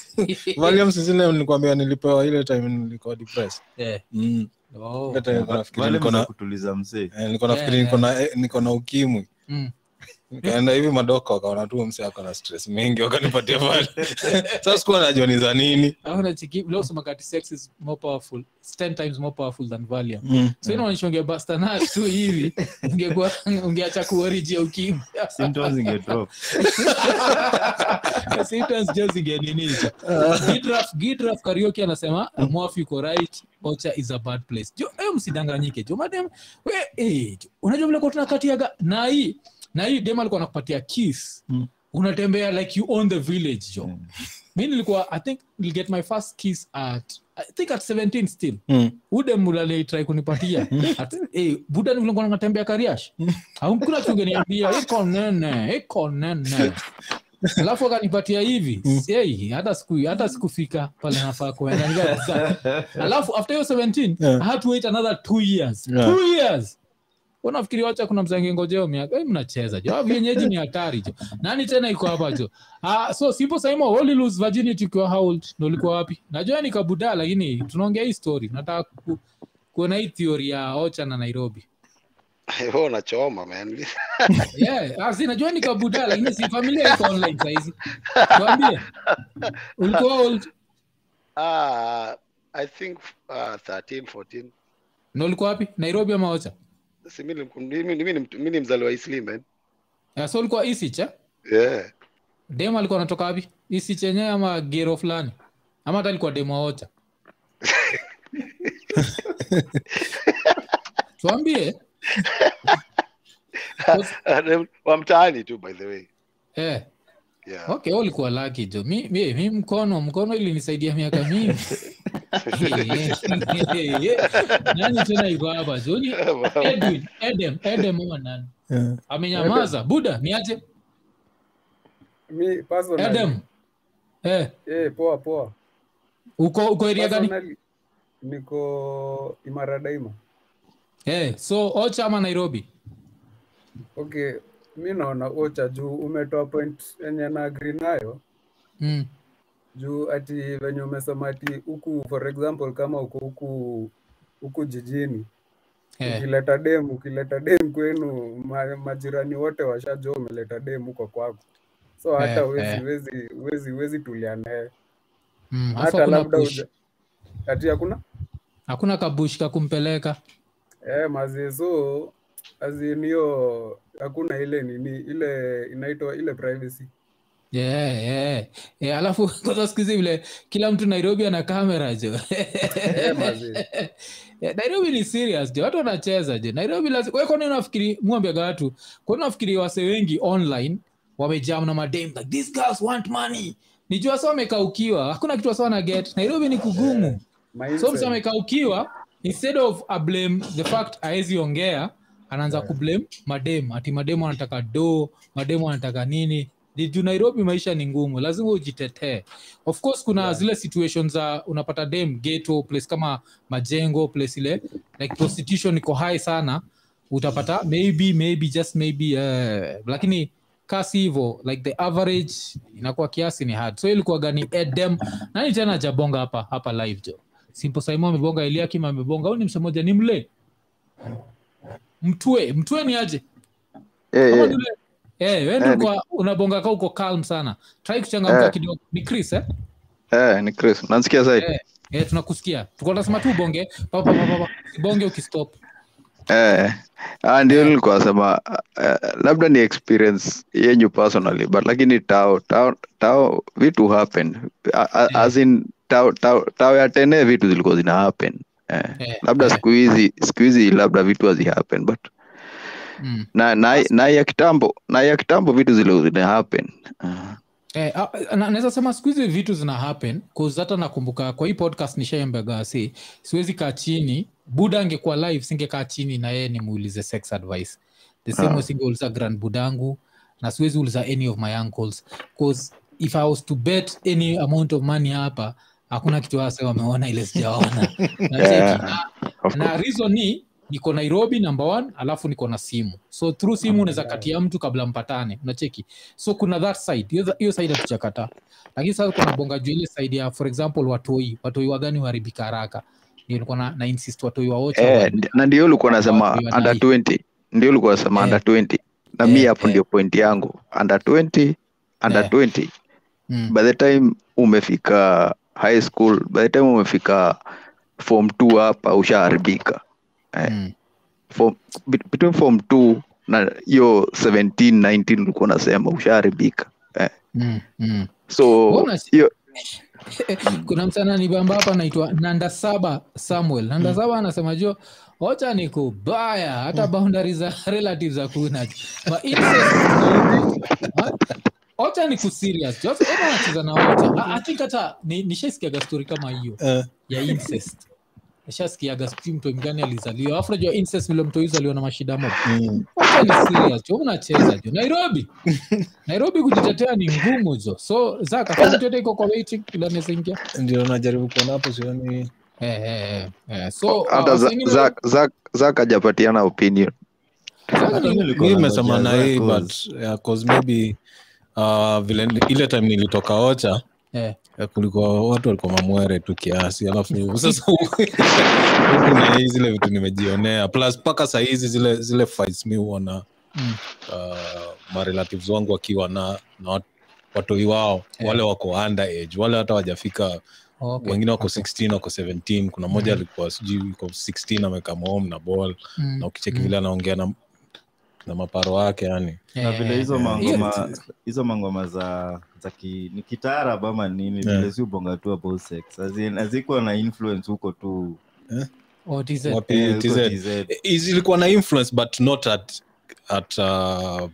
Valium nilikwambia nilipewa ile time nilikuwa depressed. Eh, Mm. oh. Nilikuwa nafikiri niko na ukimwi. Mm. Nikaenda hivi madoka wakaona tu mse ako na stress mingi wakanipatia pale. Sasa sikuwa najua ni za nini. Alafu nachiki- vile usema kati sex is more powerful it's 10 times more powerful than valium. Mm. so inaonyesha ungebasta nayo tu hivi ungekuwa ungeacha kuorijia ukimwi symptoms ingedrop symptoms just ingeniniza gidraf gidraf karaoke anasema mwafi uko right. Ocha is a bad place. Jo eh, msidanganyike. Jo madem we eh, unajua vile kwa tunakatiaga na hii na hii dem alikuwa anakupatia kiss Mm. unatembea like you own the village jo Mm. mi nilikuwa i think I'll get my first kiss at i think at 17 still. Mm. kunipatia. At- eh, buda nilikuwa natembea kariash. Aukuna tungeniambia iko nene iko nene. Alafu akanipatia hivi. Hey, hata siku hata sikufika pale nafaa kuenda alafu after hiyo 17 Yeah. i had to wait another two years. Yeah. two years unafikiri wacha kuna mzange ngojeo miaka? Mnacheza jo. Vienyeji ni hatari jo. Nani tena iko hapa jo? Ah, so simple saimo only lose virginity ukiwa how ndo ulikuwa wapi? Najua ni kabuda lakini tunaongea hii story. Nataka ku, kuona hii theory ya ocha na nairobi. Wewe unachoma man. yeah, ah, najua ni kabuda lakini si familia iko online saizi tuambie. Ulikuwa old? Ah, I think uh, 13 14. na ulikuwa wapi? Nairobi ama ocha Si mimi mimi ni mzaliwa Isli man. yeah, so ulikuwa isich eh? Yeah. dem alikuwa anatoka wapi isich yenyewe ama gero fulani ama hata alikuwa demo wa ocha tuambie wa mtaani tu by the way. eh, Yeah. Okay wewe ulikuwa laki jo mi, mi, mi mkono mkono ilinisaidia miaka mingi. Nani tena iko hapa? Jo edwin edem edem ama nani? Yeah. amenyamaza. Buda niache mi personally, edem. Eh, eh, poa poa. Uko uko gani? Niko imara daima. Eh, so ocha ama nairobi? Okay mi naona ocha juu umetoa point yenye na agri nayo mm. juu ati venye umesema ati huku for example kama uko huku huku jijini yeah. ukileta dem ukileta dem kwenu ma, majirani wote washajua umeleta dem huko kwako so hata Eh, wezi eh. wezi wezi wezi tulia naye Mm, hata labda uja, ati hakuna hakuna kabush kakumpeleka eh, mazi so azin hiyo hakuna ile nini ile inaitwa ile privacy. Yeah, yeah. Yeah, alafu kwanza siku vile kila mtu nairobi ana kamera jo. Eh, Yeah, nairobi ni serious jo. Watu wanacheza jo. Nairobi lazima kwani unafikiri mwambiaga watu kwani unafikiri wase wengi online wamejam na madame like these girls want money? Nijua sa wamekaukiwa. Hakuna kitu wasa wanaget nairobi ni kugumu. So msi wamekaukiwa instead of a blame the fact aezi ongea anaanza kublame madem ati mademu anataka do mademu anataka nini? Juu nairobi maisha ni ngumu lazima ujitetee. Of course kuna Yeah. zile situation za unapata dem geto place kama majengo place ile like prostitution iko high sana. Utapata maybe maybe just maybe uh, lakini kasi hivo like the average inakuwa kiasi ni hard. So ilikuwa gani? Edem. Nani tena jabonga hapa hapa live jo simple saimo amebonga eliakim amebonga au ni msemoja ni mle mtue mtue ni aje? Eh, Kama eh, ni eh, Eh, ni- ulikuwa unabonga ka uko calm sana. Try kuchangamka Eh. kidogo. Ni chris eh? eh, ni Chris. Nansikia zaidi. Eh, eh, tunakusikia. Tuko nasema tu bonge bonge ukistop. Eh, ah, ndio nilikuwa nasema uh, labda ni experience yenyu personally but lakini tao tao tao vitu happen. A- a- Eh. as in tao tao tao ya tene vitu zilikuwa zina happen eh, Eh, labda eh. siku hizi siku hizi labda vitu hazi happen but mm. na na na ya kitambo na ya kitambo vitu zile zina happen uh, Eh, ah, naweza sema siku hizi vitu zina happen hata nakumbuka kwa hii podcast nishaembegasi siwezi kaa chini buda angekuwa live singekaa chini na yeye nimuulize sex advice the same uh. singeuliza grand budangu na siwezi uliza any of my uncles cause if i was to bet any amount of money hapa hakuna kitu wase wameona ile sijaona. Yeah. Na- na reason ni niko nairobi number one alafu niko na simu. So through simu unaweza katia mtu kabla mpatane unacheki? So kuna that side hiyo side hatuchakata lakini sasa kuna bonga juu ile side ya for example watoi. Watoi wagani waharibika haraka. Ndio nilikuwa na, na insist watoi waocha Eh, na ndio ulikuwa nasema under 20 ndio ulikuwa nasema Eh. under 20 na mi Eh, hapo eh. ndio point yangu. Under 20 under Eh. 20 mm. by the time umefika high school by the time umefika form t hapa ushaharibika eh. Mm. form, between form t na hiyo 17 19 ulikuwa unasema ushaharibika eh. Mm. Mm. so hiyo kuna msana nibamba hapa anaitwa nanda saba samuel nanda saba anasema jo ocha ni kubaya hata boundary za relatives hakuna ocha ni kuserious anacheza na ocha I- I think hata nishaisikiaga stori kama hiyo uh. ya incest. Nishasikiaga sijui mtu mgani alizaliwa. Afu najua incest vile mtu alizaliwa na mashida mo mm. Ni serious. Jo unacheza jo nairobi. Nairobi kujitetea ni ngumu jo so zaka kaunti yote iko kwa waiting kila naweza ingia ndio najaribu kuona hapo sioni. Eh, eh, eh, eh. so hata uh, Za- wengine- Zack Zack- Zack hajapatiana opinion. Nimesema na hii but yeah, cause maybe uh, vile ile time nilitoka ocha eh, eh, kulikuwa watu walikuwa mamwere tu kiasi alafu sasa huku na hii zile vitu nimejionea plus mpaka sahizi zile zile fights mi huona mm, uh, marelatives wangu wakiwa na, na watoi wao yeah. wale wako under age wale hata wajafika okay, wengine wako okay. 16 wako 17 kuna moja Mhm. alikuwa sijui iko 16 amekam home na ball Mm, na ukicheki mm, vile anaongea na, na maparo wake yani na eh, vile hizo eh, mangoma hizo mangoma za za ki, ni kitaarab ama nini Yeah. vile si ubonga tu about sex hazikuwa na influence huko tu oh, TZ. wapi eh, TZ. TZ. Ilikuwa na influence but not at at uh,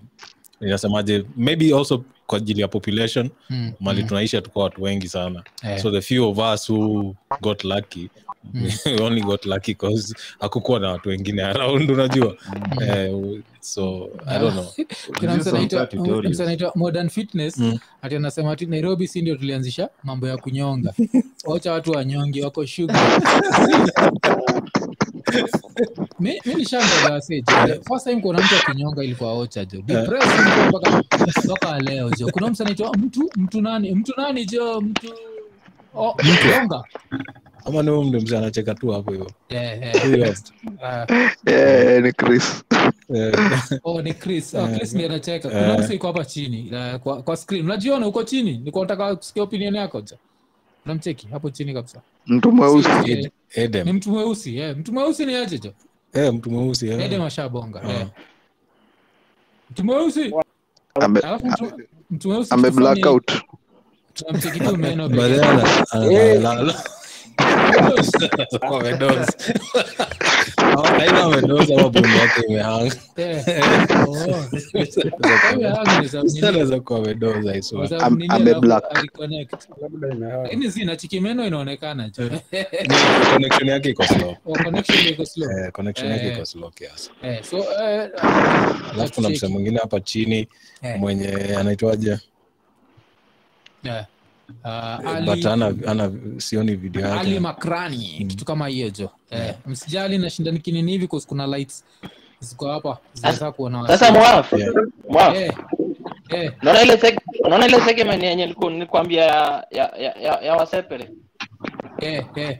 inasemaje maybe also kwa ajili ya population Mm, mali mm, tunaisha tukuwa watu wengi sana yeah. so the few of us who got lucky Mm. we only got lucky cause hakukuwa na watu wengine around unajua? Eh, so i don't know. Kuna mtu anaitwa- mtu modern fitness Mm. ati anasema ati nairobi si ndio tulianzisha? Mambo ya kunyonga. Wacha watu wanyongi wako shuga mi mi nishangaga seje first time kuna mtu akinyonga ilikuwa ocha jo? Mpaka leo jo? Kuna msanaitwa mtu mtu nani? Mtu nani jo? Mtu oh, nyonga ama ni mdo mzee anacheka tu hapo eh, eh, ah, Eh, ni Chris. Eh, oh ni chris. Oh, chris ndiye anacheka. Kuna iko hapa chini uh, kwa, kwa screen. Unajiona uko chini? Niko nataka kusikia opinion yako ja unamcheki? Hapo chini kabisa. Mtu mweusi. Eh, ni mtu mweusi eh. mtu mweusi ni aje jo? Eh, mtu mweusi eh. ede mashabonga Ah. mtu mweusi? Alafu mtu, mtu mweusi ame tunamcheki tu meno then yake. ana- ana- ana- Kwa amedoze. Aidha amedoze ama bunda yake imehanga. Eh. Oh. Kama hanga ni za nini? Anaweza kuwa amedoze, I swear. Za Am- nini ame alafu black. aliconnect. labda imehama lakini zina chiki meno inaonekana connection yake iko. Connection iko slow Eh, connection yake Eh. iko slow kiasi eh, alafu kuna msee mwingine hapa chini mwenye anaitwaje yeah. Uh, Eh, Ali, ana, ana sioni video Ali yake Makrani kitu kama hiyo jo. Eh, msijali nashindani kinini hivi cause kuna lights ziko hapa zinaweza kuona sasa mwaf Yeah. mwaf. Eh, eh, unaona ile seg- unaona ile segment yenye niliku- nilikwambia ya ya ya, ya wasepele? Eh, eh.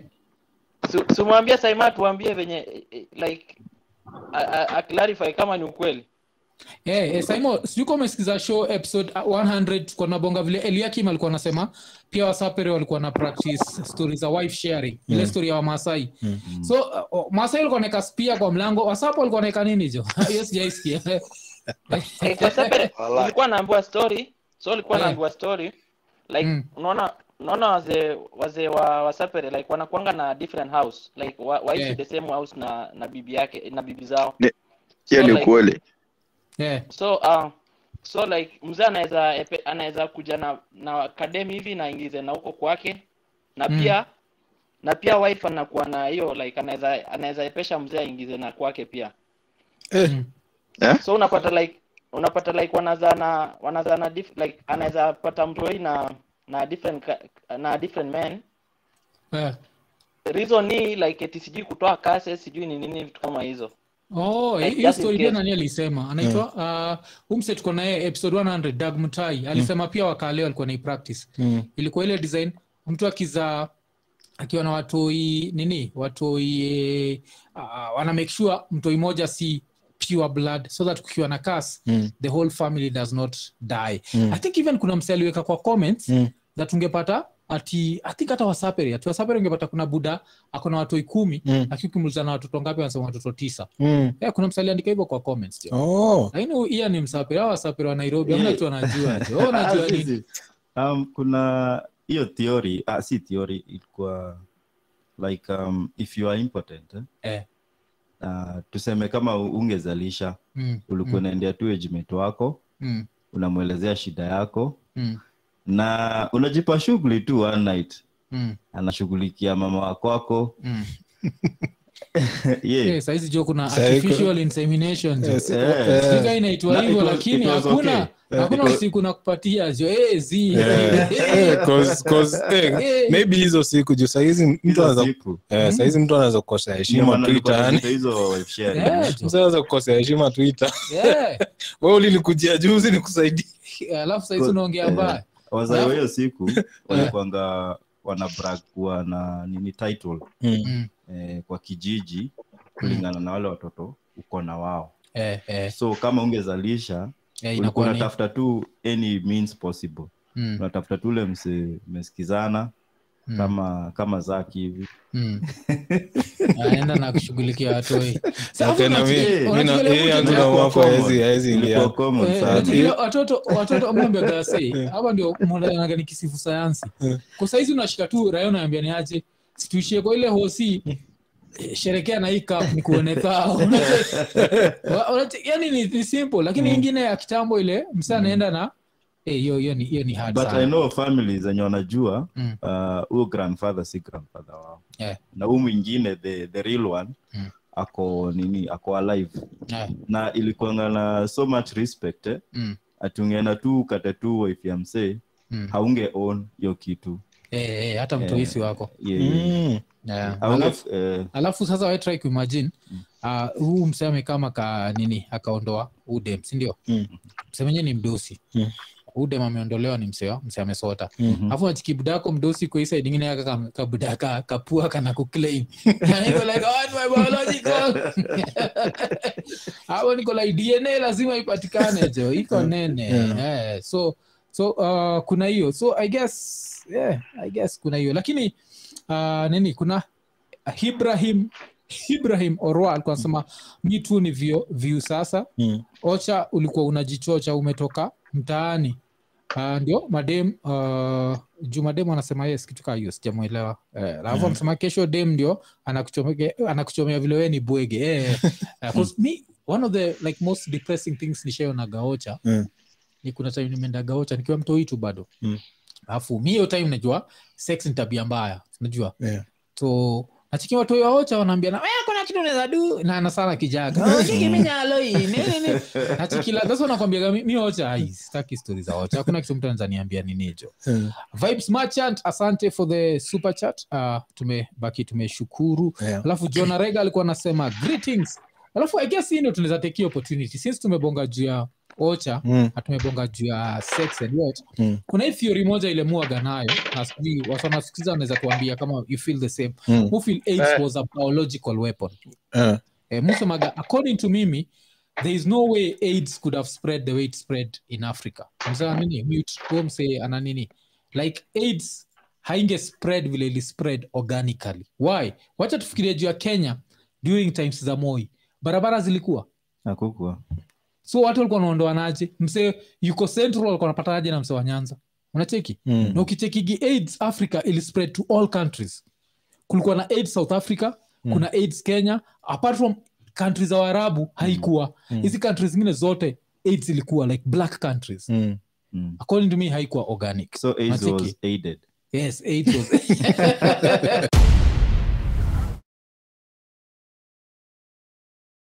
Si- saima tuambie venye eh, like a- a- a clarify kama ni ukweli Eh, eh, Saimo, sijui kama umesikiza show episode uh, 100 tuko na bonga vile Eliakim alikuwa anasema pia wasapere walikuwa na practice stories za wife sharing ile story ya Wamasai. So uh, uh, Masai walikuwa naeka spia kwa mlango wasapo walikuwa naeka nini jo? Hiyo sijaisikia Eh, ulikuwa naambiwa story so ilikuwa naambiwa story like Mm. unaona unaona wazee wazee wa wasapere like wanakuanga na different house like wa, waishi Eh. the same house na na bibi yake na bibi zao. Hiyo So, ni like, ukweli eh, so uh, so like mzee anaweza anaweza kuja na na academy hivi na ingize na huko kwake na Mm. pia na pia wife anakuwa na hiyo like anaweza anaweza epesha mzee aingize na kwake pia mm. eh? so unapata like unapata like wanazana wanazana dif, like anaweza pata mtoi na na different na different men yeah. reason ni like eti sijui kutoa kase sijui ni nini vitu kama hizo Oh, Like, hiyo story pia nani alisema anaitwa uh, umse tuko naye episode 100 dag mtai alisema pia wakaleo alikuwa nai practice Mm. ilikuwa ile design mtu akizaa akiwa na watoi nini watoi uh, wana make sure mtoi moja si pure blood so that kukiwa na kas Mm. the whole family does not die Mm. i think even kuna mse aliweka kwa comments Mm. that ungepata ati i think hata wasaperi ati wasaperi ungepata kuna buda akona watoi kumi Mm. akiukimuliza na watoto ngapi wanasema watoto tisa Mm. yeah, kuna msaliandika hivyo kwa comments Oh. lakini iya ni msaperi a wasaperi wa nairobi Yeah. kitu anajua jo Wewe Ah, nini um, kuna hiyo theory ah, si theory ilikuwa like um, if you are impotent eh? Eh. Uh, tuseme kama ungezalisha Mm, ulikuwa unaendea tu ejimate wako mm, unamwelezea shida yako mm, na unajipa shughuli tu one night. Mm, anashughulikia mama wakwako wako mm. yeah. Eh, saizi jo kuna artificial insemination Yes, Eh. eh, inaitwa hivyo lakini hakuna okay. hakuna usiku nakupatia jo. Zi yeah. 'cause- 'cause, Eh. maybe hizo siku juu sahizi mtu anaweza eh, sahizi mtu anaweza kukosa heshima maana nilikuwa twitter yani. naita hizo wife sharing. Jo. mtu anaweza kukosa heshima twitter. We ulinikujia juzi nikusaidie. Alafu saizi unaongea mbaya wazee wa hiyo siku walikwanga wana brag kuwa na nini title. Mm, eh, kwa kijiji kulingana na wale watoto uko na wao. Eh, eh, so kama ungezalisha eh, ulikuwa unatafuta tu any means possible. Mm, unatafuta tu ule mse mesikizana mm, kama kama zaki hivi. Mm. anaenda na kushughulikia watoi Sasa Okay, na unachiki- mi- mi na- unachikilia yeye mtu yangu jo- na Ilikuwa wako common. haezi- haezi ingia. Ilikuwa common Eh, sana. unachikilia watoto watoto amwambiagase hapa ndio mnaga ni kisifu sayansi. Kwa saizi unashika tu raia unaambia ni aje? Situishie kwa ile hosi. Eh, sherekea na hii cup ni kuone yani ni, ni simple lakini ingine ya kitambo ile msa anaenda na hiyo hiyo ni hiyo ni hard but i know families zenye wanajua Mm. uh, huyo grandfather si grandfather wao Yeah. na huu mwingine the, the real one Mm. ako nini ako alive yeah. na ilikuanga na so much respect eh? mm, ati tu ukate tu wife ya msee mm. haunge own hiyo kitu hey, hey, hata mtuisi mtoisi wako yeah, yeah. Mm. Yeah. Alafu- uh, alafu sasa we try kuimagine uh, huu mseme kama ka nini akaondoa udem sindio Mm. msemenye ni mdosi Mm. Udem ameondolewa ni msea mse amesota Mhm. alafu nachikibudako mdosi kwa isa ingine yaka kam- kabuda ka- kapua kana kuclaim niko like, "Oh, my biological." hapo niko like dna lazima ipatikane jo iko nene Yeah. yeah. so so uh, kuna hiyo so i guess yeah, i guess kuna hiyo lakini uh, nini kuna ibrahim ibrahim orwa alikuwa anasema mi tu ni vyu, view sasa Mm. ocha ulikuwa unajichocha umetoka mtaani uh, ndio madem uh, juu madem anasema yes kitu kaa hiyo sijamwelewa eh, alafu anasema kesho dem ndio anakuchomea anakuchomea vile wee ni bwege eh, eh, 'cause me, one of the like most depressing things nishaona gaocha Mm. ni kuna time nimeenda gaocha nikiwa mtoi tu bado Mm. alafu mi hiyo time najua sex ni tabia mbaya unajua Yeah. so nachiki watoi waocha wanaambiana wewe kuna kitu unaweza du na na sana kijaga achiki chiki minyalo hii nini nini nachikila sasa nakwambia mi mi ocha hii sitaki story za ocha hakuna kitu mtu anaweza niambia nini hicho vibes merchant asante for the super chat. Uh, tumebaki tumeshukuru. Yeah. alafu jona rega alikuwa anasema greetings alafu i guess hii ndio tunaweza take opportunity. Since tumebonga juu ya ocha Mm. na tumebonga juu ya sex and what Mm. kuna hii theory moja ile muaga nayo na sijui watu wanasikiza wanaweza kuambia kama you feel the same. Mm. who feel AIDS was a biological weapon? Eh. eh, musemaga according to mimi there is no way AIDS could have spread the way it spread in Africa. Msema nini? Mute ana nini? Like AIDS hainge spread vile ili spread organically. Why? Wacha tufikiria juu ya Kenya during times za Moi barabara zilikuwa akukua so watu walikuwa wanaondoanaje msee yuko central walikuwa wanapatanaje na msee wa nyanza unacheki Mm. na ukichekigi aids africa ili spread to all countries kulikuwa na aids south africa mm. kuna aids kenya apart from countries za waarabu haikuwa hizi mm. countries zingine zote aids ilikuwa like black countries Mm. Mm. according to me haikuwa organic So AIDS Unacheki? was aided. yes aids was